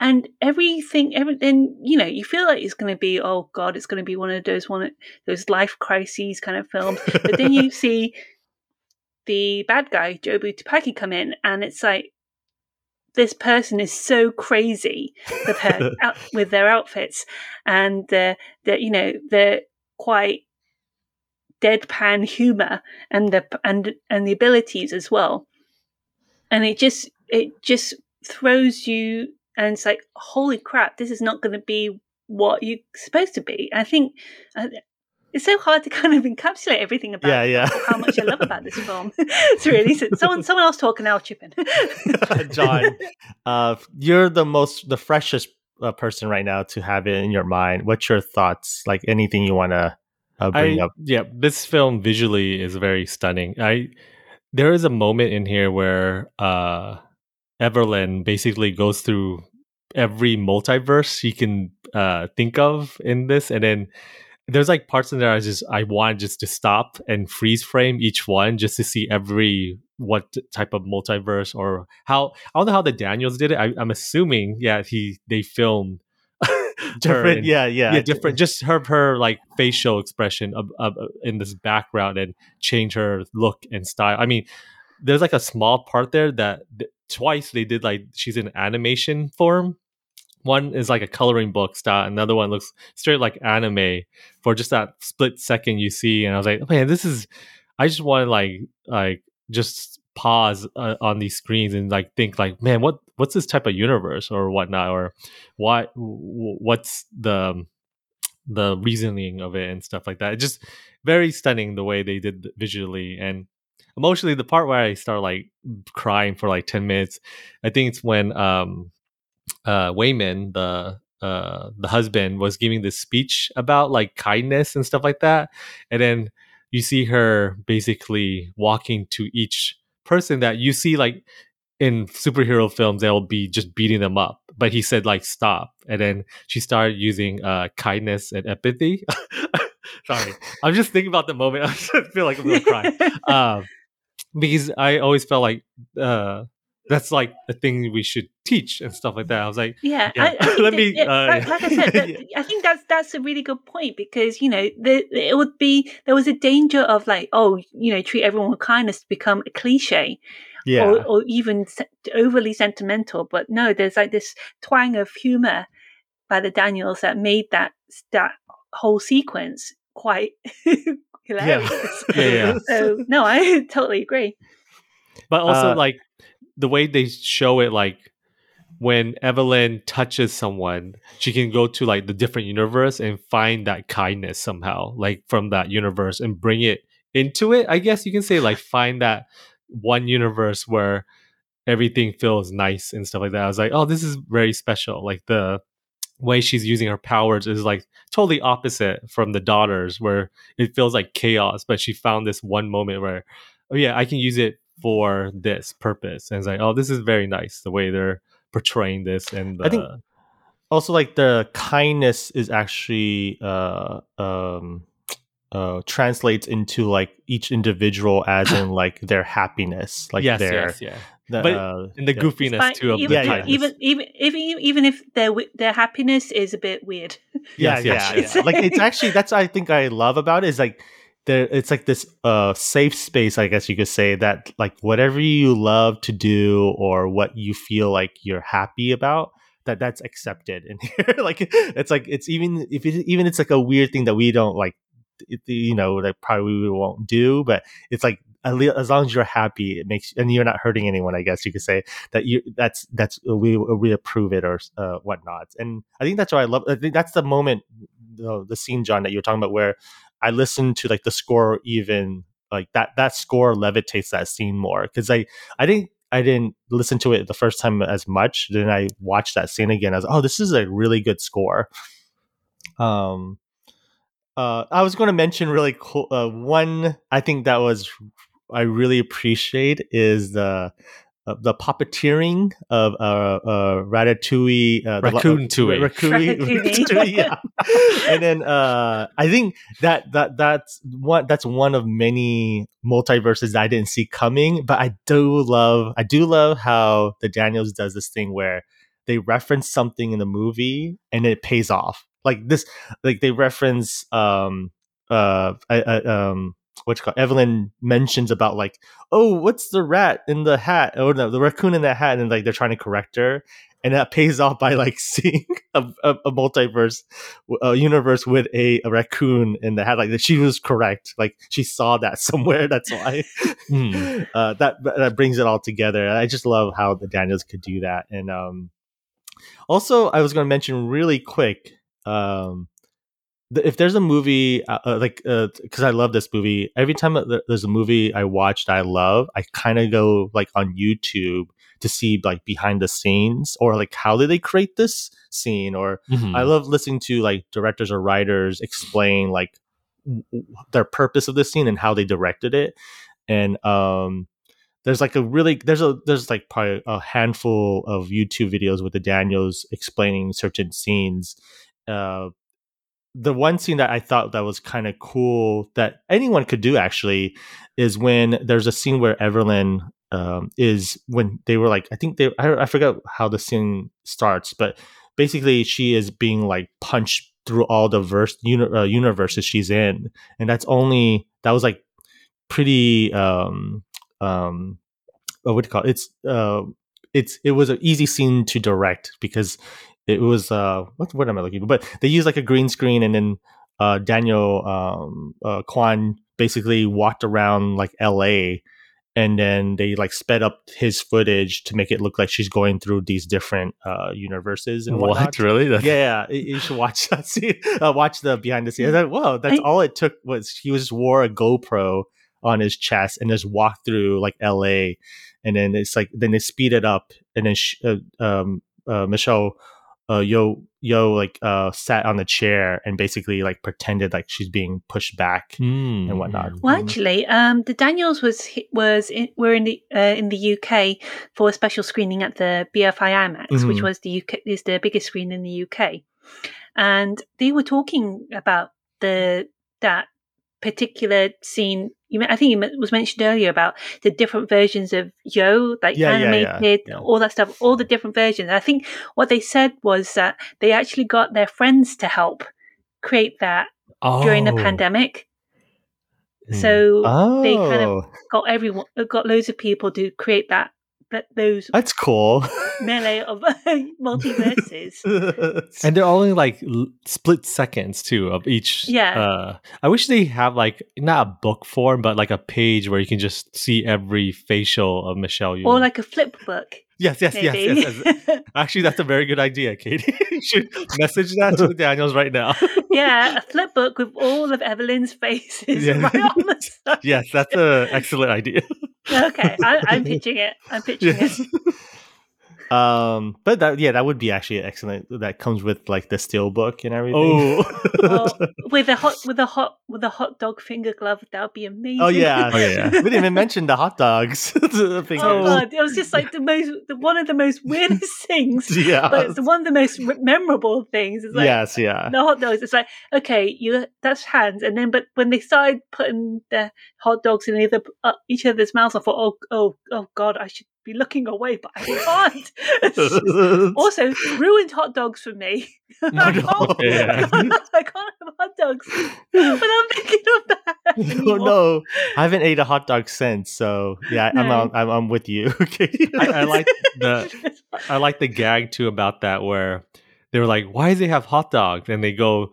and everything every then you know you feel like it's going to be oh god it's going to be one of those one of those life crises kind of films but then you see the bad guy Jobu Tupaki come in and it's like this person is so crazy with her out, with their outfits and uh, that you know they're quite deadpan humor and the and and the abilities as well. And it just it just throws you and it's like holy crap this is not going to be what you're supposed to be. I think it's so hard to kind of encapsulate everything about Yeah, yeah. how much i love about this film it's really someone someone else talking i'll chip in John, uh, you're the most, the freshest uh, person right now to have it in your mind. What's your thoughts? Like anything you want to uh, bring I, up? Yeah, this film visually is very stunning. I there is a moment in here where uh Evelyn basically goes through every multiverse she can uh think of in this and then there's like parts in there I just I want just to stop and freeze frame each one just to see every what type of multiverse or how I don't know how the Daniels did it. I, I'm assuming yeah he they filmed Different, in- yeah, yeah, yeah, different. Just her her like facial expression of, of in this background and change her look and style. I mean, there's like a small part there that th- twice they did like she's in animation form. One is like a coloring book style. Another one looks straight like anime for just that split second you see. And I was like, man, this is. I just want to like like just pause uh, on these screens and like think like, man, what what's this type of universe or whatnot or what what's the the reasoning of it and stuff like that. It's just very stunning the way they did visually and emotionally. The part where I start like crying for like ten minutes, I think it's when um uh Waymond the uh the husband was giving this speech about like kindness and stuff like that, and then you see her basically walking to each person that you see like in superhero films they'll be just beating them up but he said like stop and then she started using uh kindness and empathy. Sorry i'm just thinking about the moment i feel like i'm gonna cry. Um because i always felt like uh that's like a thing we should teach and stuff like that i was like Yeah, Yeah. I, I Let that- me, yeah, uh, like, like I said, that, yeah. I think that's that's a really good point because you know the, it would be there was a danger of like oh you know treat everyone with kindness to become a cliche Yeah, or, or even se- overly sentimental. But no, there's like this twang of humor by the Daniels that made that that whole sequence quite hilarious. Yeah, yeah. So no, I totally agree. But also Uh, like the way they show it like when Evelyn touches someone, she can go to like the different universe and find that kindness somehow, like from that universe and bring it into it. I guess you can say like find that one universe where everything feels nice and stuff like that. I was like, oh, this is very special. Like the way she's using her powers is like totally opposite from the daughters where it feels like chaos, but she found this one moment where, oh yeah, I can use it for this purpose. And it's like, oh, this is very nice the way they're portraying this and the, I think also like the kindness is actually uh um uh translates into like each individual as in like their happiness like yes, their yes, yeah. the, But uh, And the yeah. goofiness But too of even, the Yeah, yeah. kindness. even even even even if their their happiness is a bit weird. yeah Yes, yes, yeah, yeah. like it's actually that's I think I love about it is like there it's like this uh safe space I guess you could say that like whatever you love to do or what you feel like you're happy about that that's accepted in here. Like it's like it's even if it, even it's like a weird thing that we don't like it, you know that probably we won't do but it's like as long as you're happy it makes and you're not hurting anyone i guess you could say that you that's that's we we approve it or uh, whatnot. And i think that's what i love i think that's the moment the, the scene john that you're talking about where i listen to like the score even like that that score levitates that scene more because i i didn't i didn't listen to it the first time as much then i watched that scene again i was oh this is a really good score um uh, I was going to mention really cool. Uh, one I think that was I really appreciate is the uh, the puppeteering of uh, uh, Ratatouille, uh, the- Raccacoonie. Raccoon- Ratatouille. Ratatouille, yeah. and then uh, I think that that that's one that's one of many multiverses I didn't see coming. But I do love I do love how the Daniels does this thing where they reference something in the movie and it pays off. Like this, like they reference um uh I, I, um what's called Evelyn mentions about like oh what's the rat in the hat or no the raccoon in that hat and like they're trying to correct her and that pays off by like seeing a, a, a multiverse a universe with a, a raccoon in the hat like that she was correct like she saw that somewhere that's why Hmm. uh, that that brings it all together i just love how the daniels could do that and um also i was going to mention really quick um if there's a movie uh, uh, like because i love this movie every time there's a movie i watch that i love i kind of go like on youtube to see like behind the scenes or like how did they create this scene or Mhm. I love listening to like directors or writers explain like w- w- their purpose of this scene and how they directed it. And um there's like a really there's a there's like probably a handful of YouTube videos with the Daniels explaining certain scenes. Uh the one scene that I thought that was kind of cool that anyone could do actually is when there's a scene where Evelyn um, is when they were like I think they I, I forgot how the scene starts, but basically she is being like punched through all the verse uni- uh, universes she's in, and that's only that was like pretty um um uh, what do you call it? It's uh it's it was an easy scene to direct because it was uh what what am I looking for? But they used like a green screen and then uh Daniel um uh Kwan basically walked around like LA and then they like sped up his footage to make it look like she's going through these different uh universes and whatnot. what really? That's- Yeah, yeah, you should watch that. See, uh, watch the behind the scenes. Like, Whoa, that's I- all it took was he just wore a GoPro on his chest and just walked through like L.A. And then it's like then they speed it up, and then sh- uh, um, uh, Michelle uh, Yeoh Yeoh like uh, sat on the chair and basically like pretended like she's being pushed back Mm, and whatnot. mm. Well, actually, um, the Daniels was was in, were in the uh, in the UK for a special screening at the BFI IMAX, which Mhm. was the UK is the biggest screen in the UK, and they were talking about the that particular scene. You, I think it was mentioned earlier about the different versions of Yeoh, like Yeah, yeah, yeah, animated, yeah. all that stuff, all the different versions. I think what they said was that they actually got their friends to help create that during the Oh. pandemic. Hmm. So Oh, they kind of got everyone, got loads of people to create that, that those that's cool. melee of multiverses. and they're only like l- split seconds too of each. Yeah. Uh, I wish they have like not a book form, but like a page where you can just see every facial of Michelle. Yeoh. or like a flip book, yes, yes, yes, yes, yes. Actually, that's a very good idea, Katie. you should message that to the Daniels right now. yeah, a flip book with all of Evelyn's faces Yeah. right on the side. yes, that's an excellent idea. Okay, I, I'm pitching it. I'm pitching yes. it. Um, but that yeah, that would be actually excellent. That comes with like the steel book and everything. Oh. Or with a hot, with a hot, with a hot dog finger glove. That would be amazing. Oh yeah, Oh, yeah. we didn't even mention the hot dogs. The. Oh god, it was just like the most, the, one of the most weirdest things. yeah. but it's one of the most memorable things. It's like yes, yeah. the hot dogs. It's like okay, you that's hands, and then but when they started putting the hot dogs in either uh, each other's mouths, I thought, oh, oh, oh God, I should be looking away, but I can't. Also, ruined hot dogs for me. I, can't, Yeah. I, can't, I can't have hot dogs without thinking of that. oh no, I haven't ate a hot dog since. So yeah, I'm, um, I'm I'm with you. Okay. I, I like the I like the gag too about that where they were like, "Why do they have hot dogs?" And they go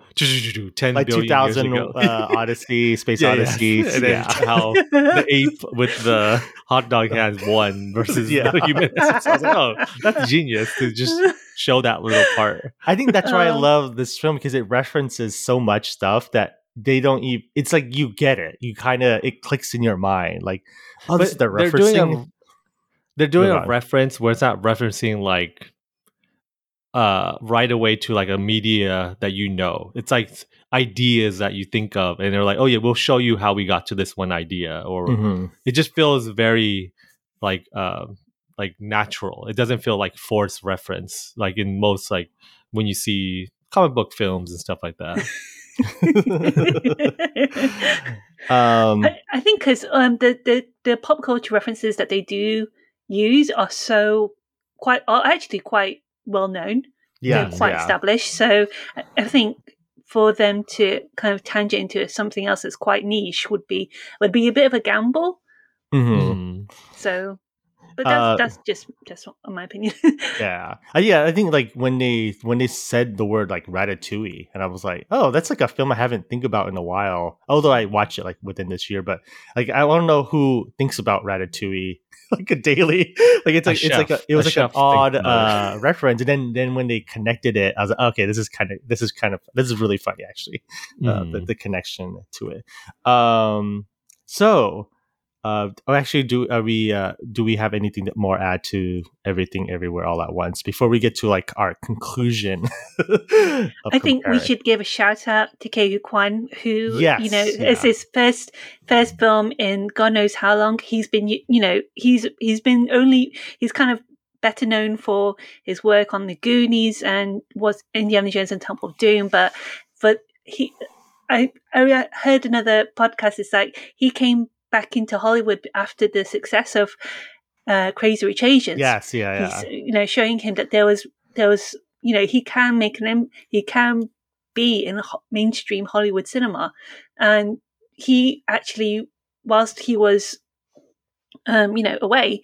ten like billion 2000 years ago. uh, Odyssey, Space Yeah, yeah. Odyssey. and then Yeah. how the ape with the hot dog has won versus Yeah. the human. hands. I was like, "Oh, that's genius to just show that little part." I think that's why I Um, love this film because it references so much stuff that they don't even. It's like you get it. You kind of it clicks in your mind. Like, oh, this is the they're doing referencing. a, they're doing a reference where it's not referencing like uh right away to like a media that you know. It's like ideas that you think of and they're like, "Oh yeah, we'll show you how we got to this one idea." Or Mhm. it just feels very like uh like natural. It doesn't feel like forced reference, like in most like when you see comic book films and stuff like that. um, I, I think because um, the, the the pop culture references that they do use are so quite are actually quite well known. yeah, They're quite yeah. established. So I- I think for them to kind of tangent into something else that's quite niche would be would be a bit of a gamble. Mhm. Mm. So, but that's Uh, that's just just my opinion. Yeah, uh, yeah. I think like when they when they said the word like ratatouille, and I was like, oh, that's like a film I haven't think about in a while. Although I watch it like within this year, but like I don't know who thinks about ratatouille like a daily. Like it's A like it's like a, it was A like an odd about it. uh, reference, and then then when they connected it, I was like, okay, this is kind of this is kind of this is really funny actually. Uh, the, Mm. the connection to it. Um, so. Uh, oh, actually, do are we? Uh, do we have anything that more add to everything, everywhere, all at once before we get to like our conclusion? I think we should give a shout out to Ke Quan, who you know yeah. it's his first first film in God knows how long. He's been you you know he's he's been only he's kind of better known for his work on the Goonies and was Indiana Jones and Temple of Doom, but but he I I heard another podcast. It's like he came back into Hollywood after the success of uh, Crazy Rich Asians Yes, yeah, yeah. he's you know showing him that there was there was you know he can make an he can be in ho- mainstream Hollywood cinema, and he actually whilst he was um, you know away,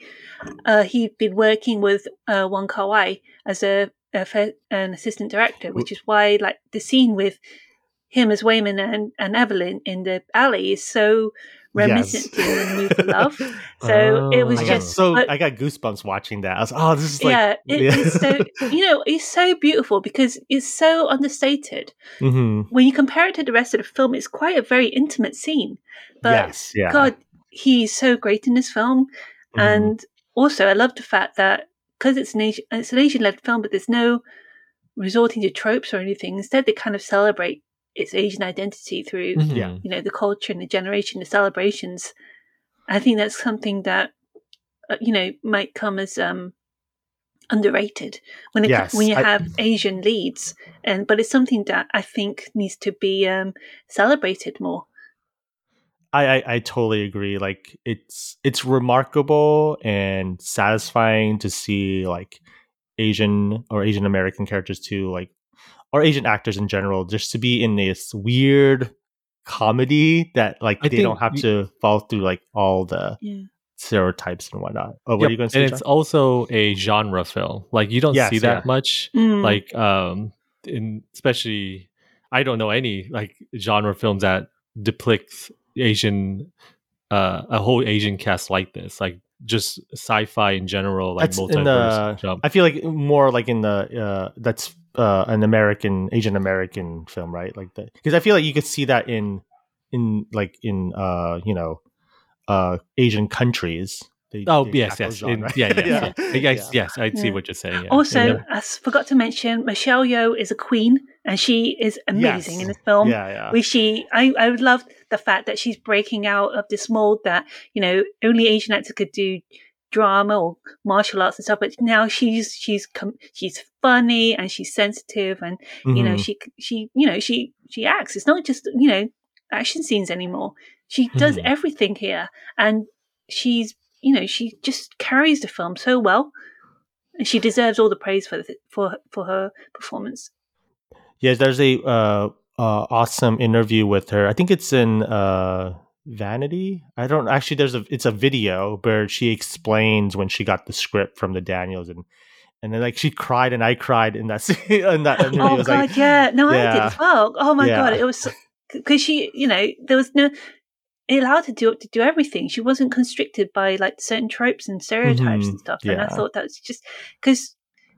uh, he'd been working with uh, Wong Kar Wai as a, a an assistant director, which is why like the scene with him as Waymond and, and Evelyn in the alley is so reminiscent Yes. to Love. So it was I Oh. just so but- I got goosebumps watching that. I was oh, this is like yeah, it, it's so you know it's so beautiful because it's so understated. Mhm. When you compare it to the rest of the film, it's quite a very intimate scene. But yes, yeah. God, he's so great in this film, Mhm. and also I love the fact that because it's an Asian, it's an Asian-led film, but there's no resorting to tropes or anything. Instead, they kind of celebrate its Asian identity through Mhm. Yeah. you know the culture and the generation, the celebrations. I think that's something that uh, you know might come as um underrated when it co- Yes, when you I- have Asian leads, and but it's something that I think needs to be um celebrated more. I, I I totally agree. Like it's it's remarkable and satisfying to see like Asian or Asian American characters too, like or Asian actors in general, just to be in this weird comedy that like I they don't have you- to fall through like all the Yeah. stereotypes and whatnot. Oh, what Yep, are you going to say? and it's also a genre film. Like you don't Yes, see that yeah. much. Mm. Like um in especially I don't know any like genre films that depicts Asian uh a whole Asian cast like this. Like just sci-fi in general, like That's in multiverse the- jump. I feel like more like in the uh, that's uh, an American Asian American film, right? Like that because I feel like you could see that in in like in uh you know uh Asian countries. They, Oh they yes, yes, genre. In- yeah, yeah, yeah. yeah. Yes, yes, I see what you're saying. Yeah. Also, And I s- forgot to mention Michelle Yeoh is a queen, and she is amazing Yes. in this film. yeah, yeah. Which she, I, I would love the fact that she's breaking out of this mold that you know only Asian actors could do drama or martial arts and stuff. But now she's she's she's funny and she's sensitive, and you know Mhm. she she you know she she acts. It's not just you know action scenes anymore. She does Mhm. everything here, and she's you know she just carries the film so well, and she deserves all the praise for the, for for her performance. Yeah, there's a uh, uh, awesome interview with her. I think it's in uh, Vanity. I don't actually. There's a it's a video where she explains when she got the script from the Daniels and and then like she cried and I cried in that in that. Oh god, like, yeah. No, I did as well. Oh my Yeah. god, it was because she, you know, there was no. It allowed her to do to do everything. She wasn't constricted by like certain tropes and stereotypes Mhm, and stuff. And I thought that was just because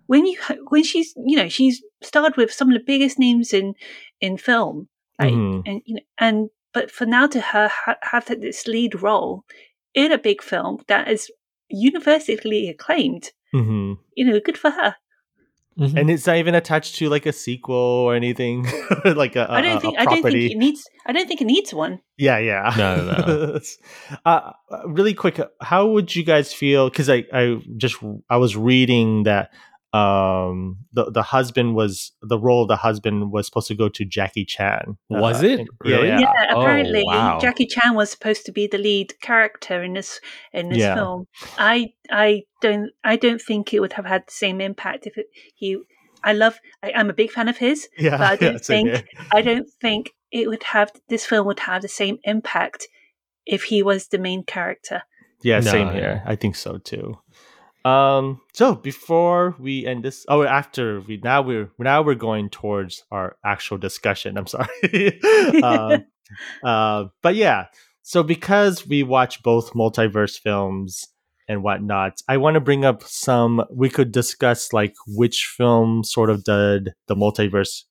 when you when she's you know she's starred with some of the biggest names in in film, like Mhm. and you know and but for now to her ha- have this lead role in a big film that is universally acclaimed, mhm. you know, good for her. Mhm. and it's not even attached to like a sequel or anything like a, I a- don't think I don't think it needs I don't think it needs one. Yeah, yeah. No, no, uh, really quick, how would you guys feel? Because I, I just I was reading that um the the husband was the role of the husband was supposed to go to Jackie Chan. Was Uh, it? and- Really? Yeah, Yeah, Oh, apparently wow. Jackie Chan was supposed to be the lead character in this in this Yeah. film. I I don't I don't think it would have had the same impact if it, he. I love. I, I'm a big fan of his, yeah. but I don't same think here. I don't think it would have this film would have the same impact if he was the main character. Yeah, No, same here. I think so too. Um, so before we end this, oh, after we now we're now we're going towards our actual discussion. I'm sorry. um, uh, but yeah, so because we watch both multiverse films and whatnot, I want to bring up some. We could discuss like which film sort of did the multiverse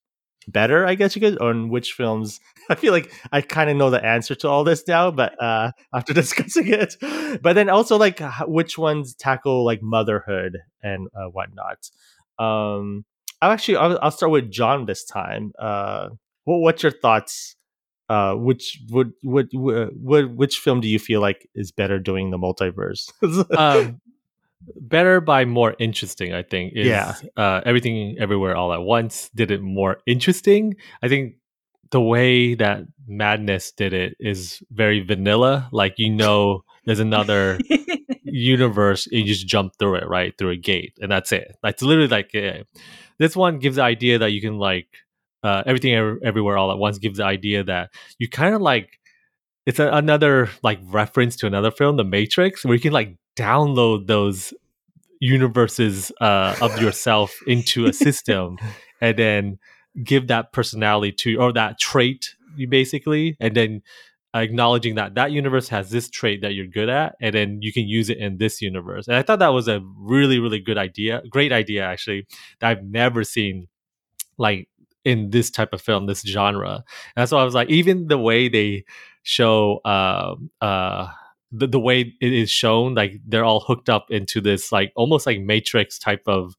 better, I guess you could, on which films. I feel like I kind of know the answer to all this now, but uh, after discussing it, but then also like which ones tackle like motherhood and uh, whatnot. Um, I'll actually I'll, I'll start with John this time. Uh, what, what's your thoughts? Uh, which would would would which film do you feel like is better doing the multiverse? um, better by more interesting. I think is Yeah. uh, everything everywhere all at once did it more interesting. I think the way that Madness did it is very vanilla. Like you know, there's another universe and you just jump through it right through a gate and that's it that's literally like uh, this one gives the idea that you can like uh, everything Ev- everywhere all at once gives the idea that you kind of like it's a, another like reference to another film the matrix where you can like download those universes uh, of yourself into a system and then give that personality to or that trait you basically and then acknowledging that that universe has this trait that you're good at and then you can use it in this universe. And i thought that was a really really good idea great idea actually that i've never seen like in this type of film this genre. And that's why i was like even the way they show uh uh the, the way it is shown like they're all hooked up into this like almost like matrix type of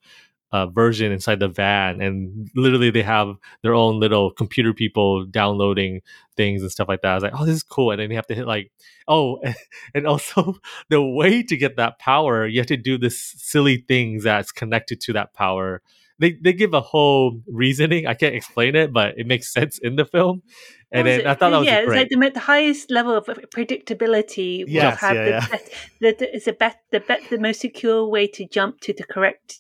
uh, version inside the van and literally they have their own little computer people downloading things and stuff like that. I was like, oh, this is cool. And then you have to hit like, oh, and also the way to get that power, you have to do this silly things that's connected to that power. They they give a whole reasoning. I can't explain it, but it makes sense in the film. And then it? I thought that was yeah, great. it's like the, the highest level of predictability will Yes, have yeah, the, yeah. bet- the, the, it's a bet, the, bet, the most secure way to jump to the correct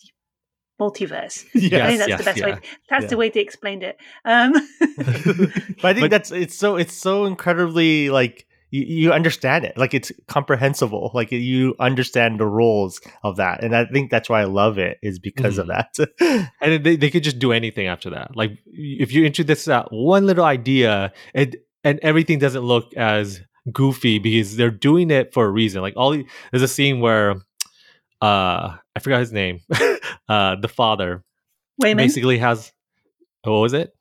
multiverse. I think that's yes, the best yeah. way. That's Yeah. the way they explained it. Um, but I think But- that's it's so it's so incredibly like you, you understand it like it's comprehensible like you understand the rules of that and I think that's why I love it is because of that and they, they could just do anything after that. Like if you introduce that one little idea, and and everything doesn't look as goofy because they're doing it for a reason. Like all there's a scene where uh I forgot his name, uh the father Waymond, basically has what was it?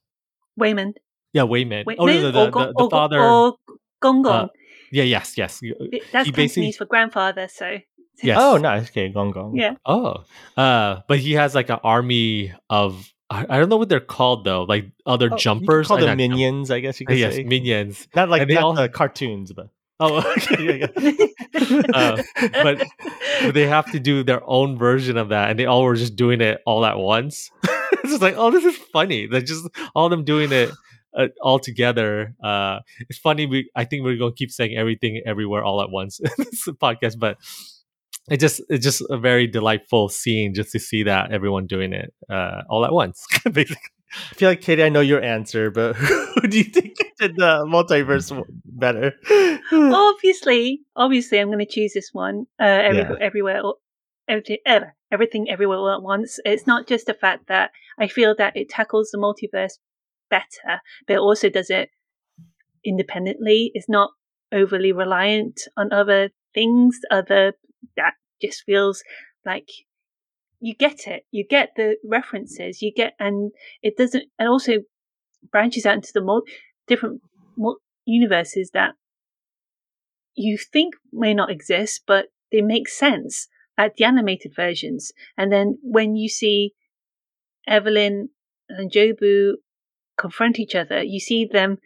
Waymond, Yeah, Waymond. Wait, oh no, no, no, or, the, the, the father. or Gong Gong. uh, yeah, yes, yes, It- That's he basically- Cantonese for grandfather. So yes. oh nice okay gong gong yeah, Oh, uh, but he has like an army of I, I don't know what they're called though, like other Oh, you could jumpers. call them not jump- minions I guess you uh, could yes, say minions. not like they not all- the cartoons but oh okay yeah, yeah. Uh, but but they have to do their own version of that, and they all were just doing it all at once. it's just like, oh, this is funny. They're just all of them doing it uh, all together. Uh, it's funny. We I think we're gonna keep saying everything everywhere all at once in this podcast, but it just it's just a very delightful scene just to see that everyone doing it uh, all at once, basically. I feel like Katie I know your answer but who do you think did the multiverse better obviously, obviously, I'm going to choose this one. Uh, every, Yeah. Everywhere, all- everything, ever, everything, everywhere, all at once. It's not just the fact that I feel that it tackles the multiverse better, but it also does it independently. It's not overly reliant on other things. Other that just feels like you get it. You get the references. You get, and it doesn't, and also branches out into the mul- different mul- universes that you think may not exist, but they make sense, like the animated versions. And then when you see Evelyn and Jobu confront each other, you see them,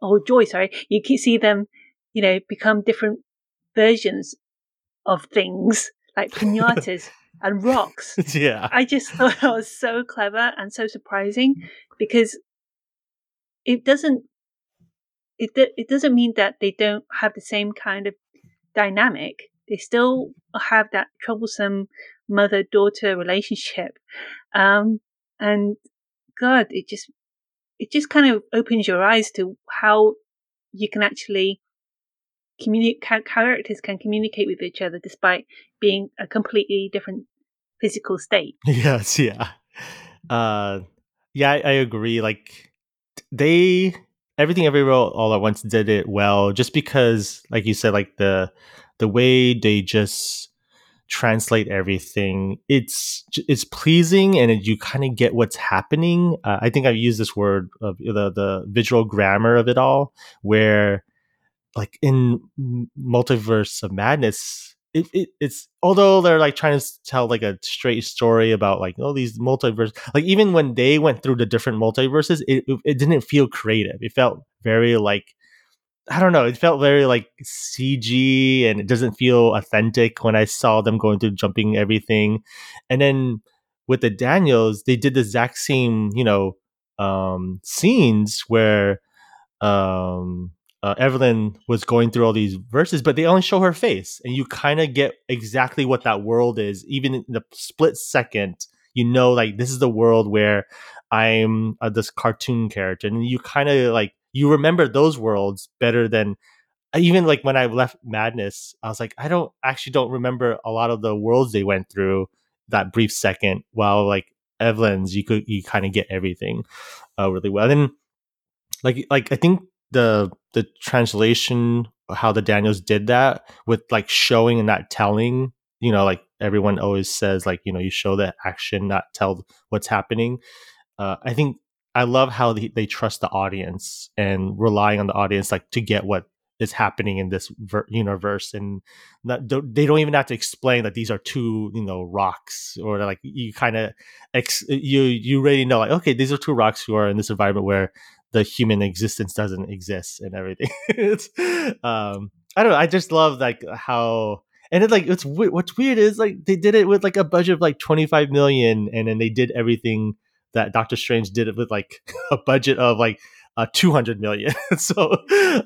or Joy, sorry, you see them, you know, become different versions of things like pinatas and rocks. yeah. I just thought that was so clever and so surprising because it doesn't it it doesn't mean that they don't have the same kind of dynamic. They still have that troublesome mother daughter relationship, um, and God, it just it just kind of opens your eyes to how you can actually communicate. Characters can communicate with each other despite being a completely different physical state. Yes, yeah. Uh yeah, I, I agree. Like they everything everywhere all at once did it well just because like you said like the the way they just translate everything. It's it's pleasing and it, you kind of get what's happening. Uh, i think i've used this word of the the visual grammar of it all where like in multiverse of madness it, it, it's although they're like trying to tell like a straight story about like all oh, these multiverse like even when they went through the different multiverses it, it, it didn't feel creative. It felt very like i don't know it felt very like cg and it doesn't feel authentic when i saw them going through jumping everything and then with the daniels they did the exact same you know um scenes where um uh, Evelyn was going through all these verses, but they only show her face, and you kind of get exactly what that world is. Even in the split second, you know, like this is the world where I'm uh, this cartoon character, and you kind of like you remember those worlds better than even like when I left Madness. I was like, I don't actually don't remember a lot of the worlds they went through that brief second. While like Evelyn's, you could you kind of get everything uh, really well. And then like like I think the the translation how the Daniels did that with like showing and not telling. You know, like everyone always says, like you know, you show the action, not tell what's happening. Uh, I think I love how they, they trust the audience and relying on the audience, like to get what is happening in this ver- universe, and not, they don't even have to explain that these are two, you know, rocks, or like you kind of ex- you you already know, like okay, these are two rocks who are in this environment where the human existence doesn't exist and everything. um I don't know. I just love like how and it's like it's what's weird is like they did it with like a budget of like 25 million and then they did everything that Doctor Strange did it with like a budget of like uh 200 million. so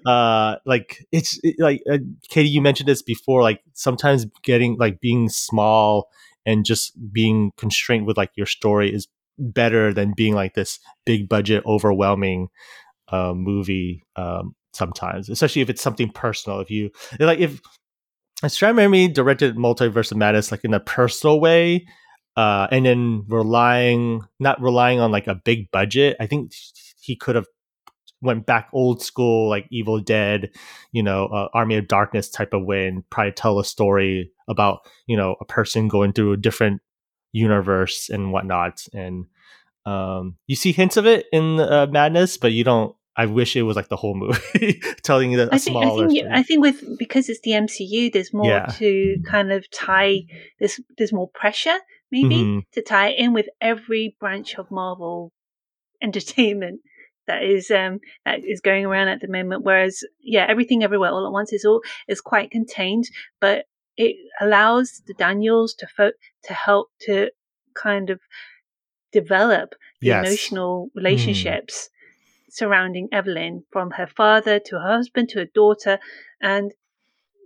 uh like it's it, like uh, Katie you mentioned this before like sometimes getting like being small and just being constrained with like your story is better than being like this big budget, overwhelming uh, movie. Um, sometimes, especially if it's something personal. If you like, if Sam Raimi directed Multiverse of Madness like in a personal way, uh, and then relying not relying on like a big budget, I think he could have went back old school like Evil Dead, you know, uh, Army of Darkness type of way, and probably tell a story about you know a person going through a different universe and whatnot. And um, you see hints of it in uh, Madness, but you don't. I wish it was like the whole movie telling you that I think. I think, I think with because it's the MCU, there's more yeah. to kind of tie. There's there's more pressure maybe mm-hmm. to tie it in with every branch of Marvel entertainment that is um that is going around at the moment. Whereas yeah, everything everywhere all at once is all is quite contained, but it allows the Daniels to fo- to help to kind of develop the yes. emotional hmm. relationships mm. surrounding Evelyn from her father to her husband to her daughter and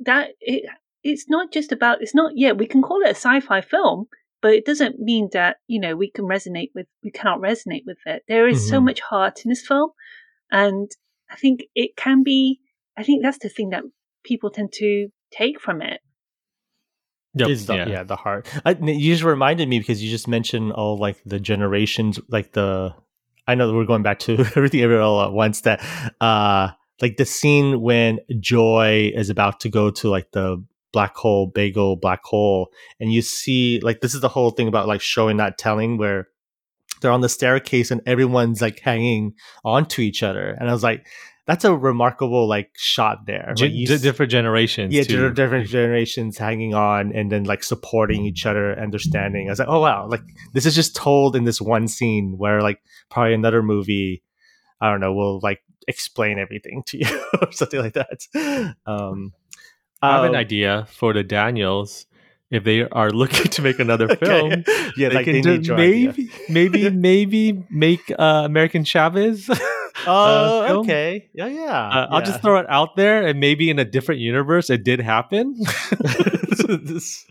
that it it's not just about it's not yeah we can call it a sci-fi film but it doesn't mean that you know we can resonate with we cannot resonate with it there is mm-hmm. so much heart in this film and i think it can be i think that's the thing that people tend to take from it Yep. Is the, yeah. yeah. the heart. I, you just reminded me because you just mentioned all like the generations, like the. I know that we're going back to everything everywhere all at once. That, uh, like the scene when Joy is about to go to like the black hole, bagel black hole, and you see like this is the whole thing about like showing not telling, where they're on the staircase and everyone's like hanging onto each other, and I was like, that's a remarkable like shot there. Like, d- different generations. yeah, too. different generations hanging on and then like supporting each other, understanding. I was like, oh wow, like this is just told in this one scene where like probably another movie, I don't know, will like explain everything to you or something like that. Um, I have an um, idea for the Daniels. If they are looking to make another okay. film, yeah, they like can they do- need your idea. maybe, maybe, maybe make uh, America Chavez. Oh, uh, okay. Yeah, yeah. Uh, I'll just throw it out there, and maybe in a different universe, it did happen. this,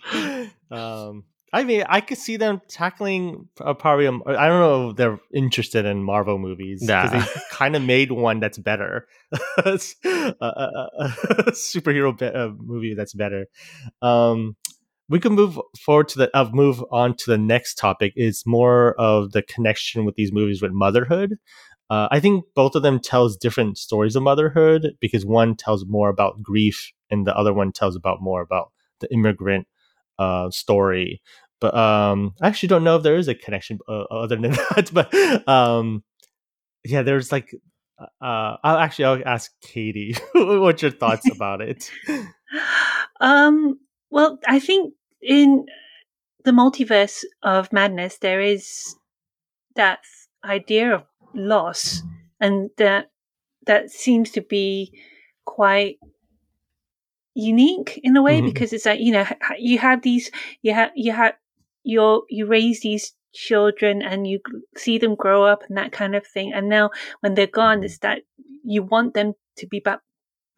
um, I mean, I could see them tackling uh, probably. um, I don't know if they're interested in Marvel movies because Nah. they kind of made one that's better, uh, uh, uh, superhero be- uh, movie that's better. Um, we can move forward to the uh, move on to the next topic. Is more of the connection with these movies with motherhood. Uh, I think both of them tells different stories of motherhood because one tells more about grief and the other one tells about more about the immigrant uh, story. But um, I actually don't know if there is a connection uh, other than that. But um, yeah, there's like, uh, I'll actually I'll ask Katie what your thoughts about it. Um, well, I think in the multiverse of madness, there is that idea of loss, and that that seems to be quite unique in a way Mhm. because it's like you know you have these you have you have you you raise these children and you see them grow up and that kind of thing. And now when they're gone it's that you want them to be back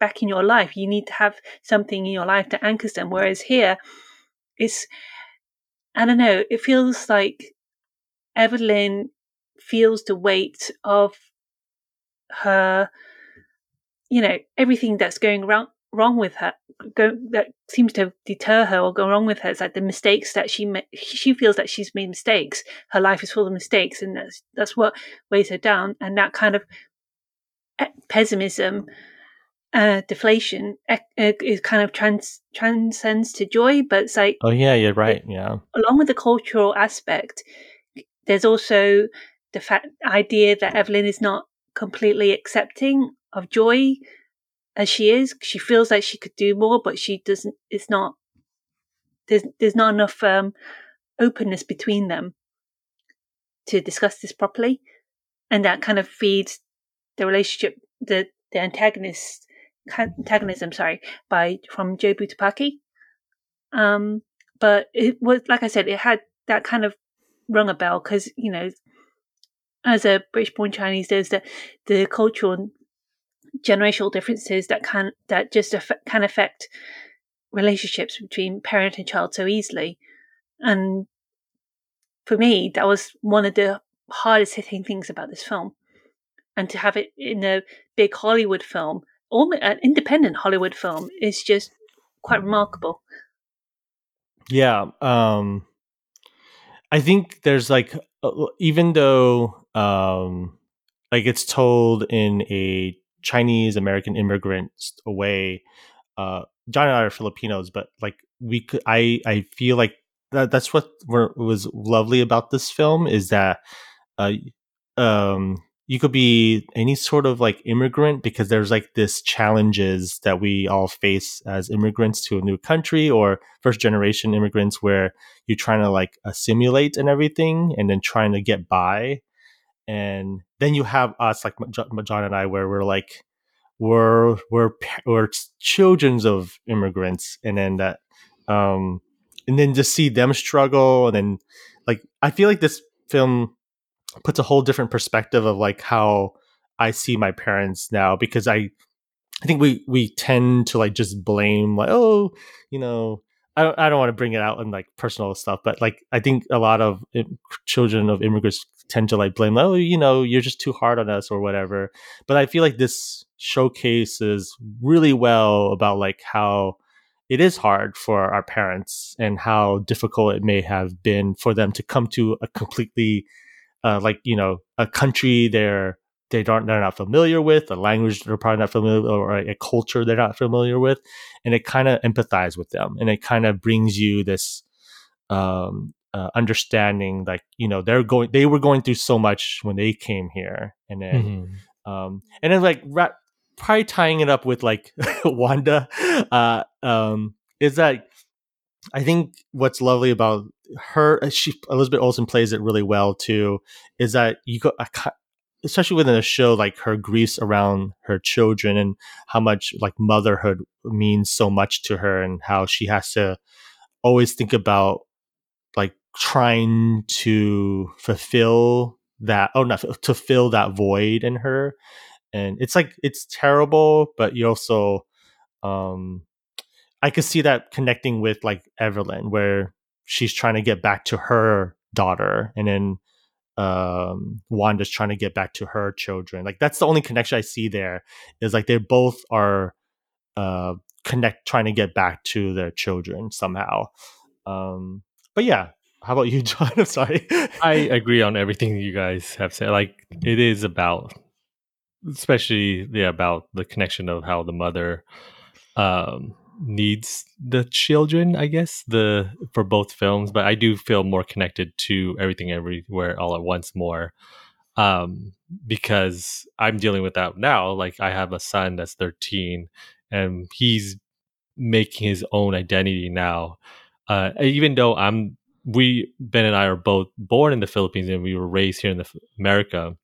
back in your life. You need to have something in your life to anchor them. Whereas here it's i don't know it feels like evelyn feels the weight of her you know everything that's going wrong wrong with her go, that seems to deter her or go wrong with her it's like the mistakes that she ma- she feels that she's made mistakes her life is full of mistakes and that's that's what weighs her down and that kind of pessimism uh deflation is kind of trans transcends to joy but it's like Oh yeah, you're right. Yeah. along with the cultural aspect, there's also the fact idea that Evelyn is not completely accepting of joy as she is. She feels like she could do more, but she doesn't. It's not. There's there's not enough um, openness between them to discuss this properly, and that kind of feeds the relationship, the the antagonist antagonism. Sorry, by from Jobu Tupaki. Um, but it was like I said, it had that kind of rung a bell because you know, as a British-born Chinese, there's the the cultural generational differences that can that just affect, can affect relationships between parent and child so easily, and for me, that was one of the hardest hitting things about this film, and to have it in a big Hollywood film, an independent Hollywood film, is just quite remarkable. Yeah. Um I think there's like even though um like it's told in a Chinese American immigrants away. uh John and I are Filipinos but like we could I I feel like that that's what was lovely about this film is that uh um you could be any sort of like immigrant because there's like this challenges that we all face as immigrants to a new country or first generation immigrants where you're trying to like assimilate and everything and then trying to get by and then you have us like John and I where we're like we're we're we're children of immigrants and then that um and then just see them struggle and then like I feel like this film puts a whole different perspective of like how I see my parents now because I I think we we tend to like just blame like oh you know I don't, I don't want to bring it out in like personal stuff but like I think a lot of children of immigrants tend to like blame oh you know you're just too hard on us or whatever. But I feel like this showcases really well about like how it is hard for our parents and how difficult it may have been for them to come to a completely uh, like you know a country they're they don't they're not familiar with a language they're probably not familiar with, or a culture they're not familiar with and it kind of empathize with them and it kind of brings you this um uh, understanding like you know they're going they were going through so much when they came here and then Mhm. um and then like ra- probably tying it up with like Wanda, uh, um, is that I think what's lovely about her, uh, she Elizabeth Olsen plays it really well too. Is that you go, especially within a show like her griefs around her children and how much like motherhood means so much to her and how she has to always think about like trying to fulfill that oh not to fill that void in her. And it's like it's terrible but you also um i could see that connecting with like evelyn where she's trying to get back to her daughter and then um wanda's trying to get back to her children. Like that's the only connection i see there is like they both are uh connect trying to get back to their children somehow. Um but yeah how about you john? I'm sorry. I agree on everything you guys have said. Like it is about especially yeah about the connection of how the mother um needs the children i guess the for both films but i do feel more connected to everything everywhere all at once more um because i'm dealing with that now. Like i have a son that's 13 and he's making his own identity now. Uh even though i'm we ben and i are both born in the philippines and we were raised here in the, america.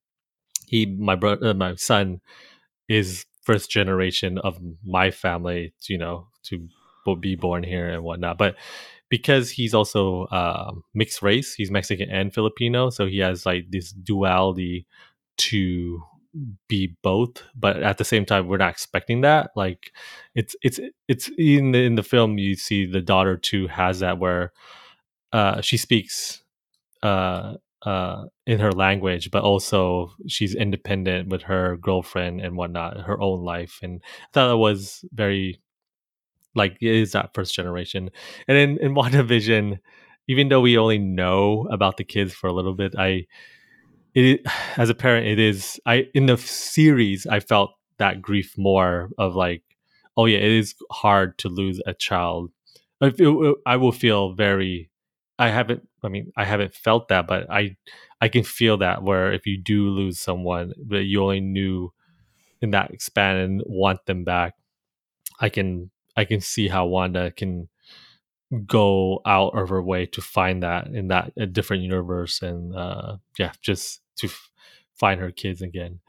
He my brother uh, my son is first generation of my family you know to be born here and whatnot. But because he's also uh, mixed race he's mexican and filipino so he has like this duality to be both. But at the same time we're not expecting that. Like it's it's it's in the in the film you see the daughter too has that where uh she speaks uh uh, in her language, but also she's independent with her girlfriend and whatnot, her own life. And I thought it was very like it is that first generation. And in in WandaVision, even though we only know about the kids for a little bit, I it as a parent, it is I in the series I felt that grief more of like, oh yeah, it is hard to lose a child. I, feel, I will feel very I haven't. I mean, I haven't felt that, but I I can feel that where if you do lose someone that you only knew in that span and want them back, I can I can see how Wanda can go out of her way to find that in that a different universe and uh yeah just to f- find her kids again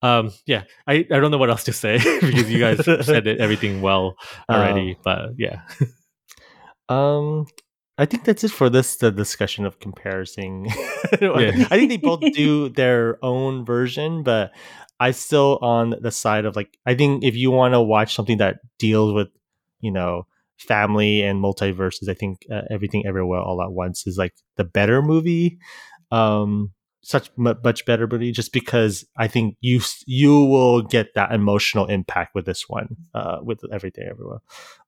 um yeah i i don't know what else to say because you guys said it everything well already um, but yeah um I think that's it for this the discussion of comparison. yeah. I think they both do their own version, but I still on the side of like I think if you want to watch something that deals with you know family and multiverses, I think uh, everything everywhere all at once is like the better movie. Um, such much better movie just because I think you you will get that emotional impact with this one uh, with everything everywhere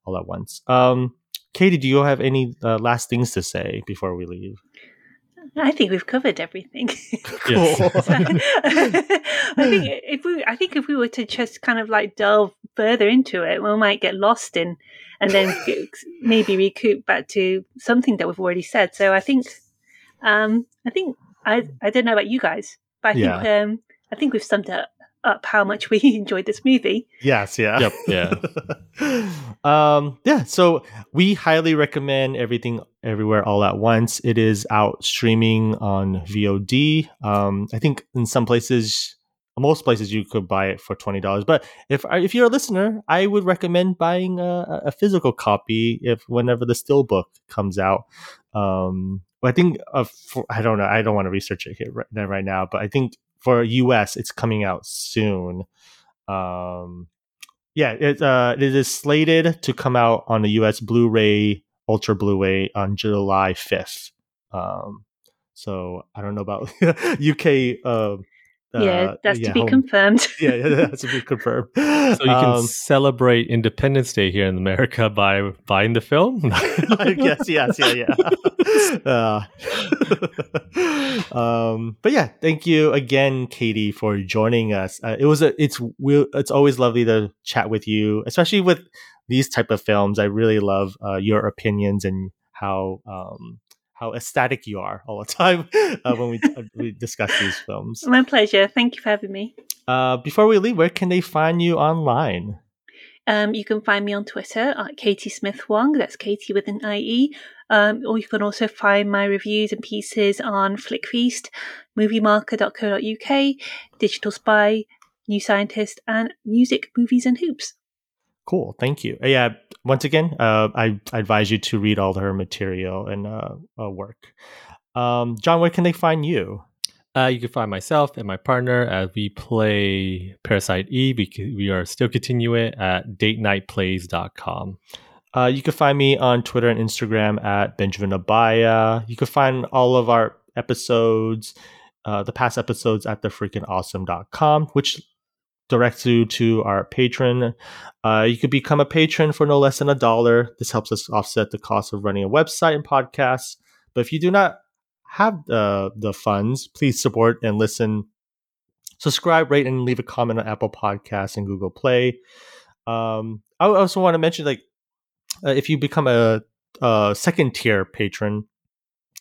all at once. Um, Katie, do you have any uh, last things to say before we leave? I think we've covered everything. Yes. I think if we, I think if we were to just kind of like delve further into it, we might get lost in, and then maybe recoup back to something that we've already said. So I think, um, I think I, I don't know about you guys, but I think, yeah. um, I think we've summed it up how much we enjoyed this movie. Yes, yeah. Yep, yeah. um yeah, so we highly recommend everything everywhere all at once. It is out streaming on VOD. Um I think in some places most places you could buy it for twenty dollars. But if if you're a listener, I would recommend buying a, a physical copy if whenever the steelbook comes out. Um, I think uh, for, I don't know. I don't want to research it here right, right now, but I think for US, it's coming out soon. Um, yeah, it uh, it is slated to come out on the US Blu-ray, Ultra Blu-ray on July fifth. Um, so I don't know about UK. Uh, yeah, uh, that's yeah, to be home. confirmed. yeah, yeah, that's to be confirmed. So you can um, celebrate Independence Day here in America by buying the film. yes, yes, yeah, yeah. Uh, um, but yeah, thank you again, Katie, for joining us. Uh, it was a, it's we, it's always lovely to chat with you, especially with these type of films. I really love uh, your opinions and how um, how ecstatic you are all the time uh, when we, uh, we discuss these films. My pleasure. Thank you for having me. Uh, before we leave, where can they find you online? Um, you can find me on Twitter at Katie Smith Wong. That's Katie with an IE. Um, or you can also find my reviews and pieces on Flickfeast, moviemarker.co.uk, Digital Spy, New Scientist, and Music, Movies, and Hoops. Cool. Thank you. Uh, yeah. Once again, uh, I, I advise you to read all her material and uh, uh, work. Um, John, where can they find you? Uh, you can find myself and my partner as we play Parasite Eve. We, we are still continuing it at dateniteplays.com. Uh, you can find me on Twitter and Instagram at Benjamin Abaya. You can find all of our episodes, uh, the past episodes at thefreakingawesome.com, which directs you to our patron. Uh, you could become a patron for no less than a dollar. This helps us offset the cost of running a website and podcasts. But if you do not have uh, the funds, please support and listen. Subscribe, rate, and leave a comment on Apple Podcasts and Google Play. Um, I also want to mention, like, uh, if you become a, a second tier patron,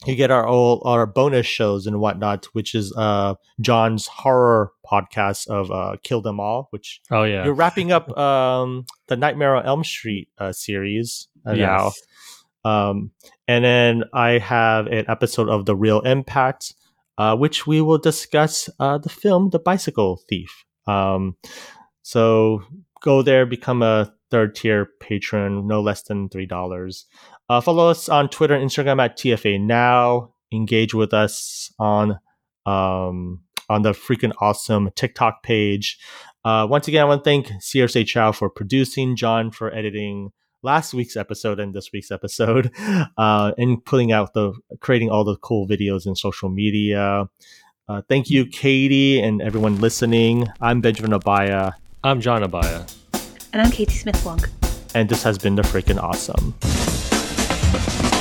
you get our all our bonus shows and whatnot, which is uh John's horror podcast of uh Kill Them All, which oh yeah, you're wrapping up um the Nightmare on Elm Street uh, series uh, yes. now. Um, and then I have an episode of The Real Impact, uh, which we will discuss uh, the film The Bicycle Thief. Um, so go there, become a third tier patron, no less than $3. Uh, follow us on Twitter and Instagram at TFA Now. Engage with us on um, on the freaking awesome TikTok page. Uh, once again, I want to thank Sear Saechao for producing, John for editing, last week's episode and this week's episode, uh, and putting out the creating all the cool videos in social media. Uh, thank you, Katie, and everyone listening. I'm Benjamin Abaya. I'm John Abaya. And I'm Katie Smith Wong. And this has been the freaking awesome. Thank you.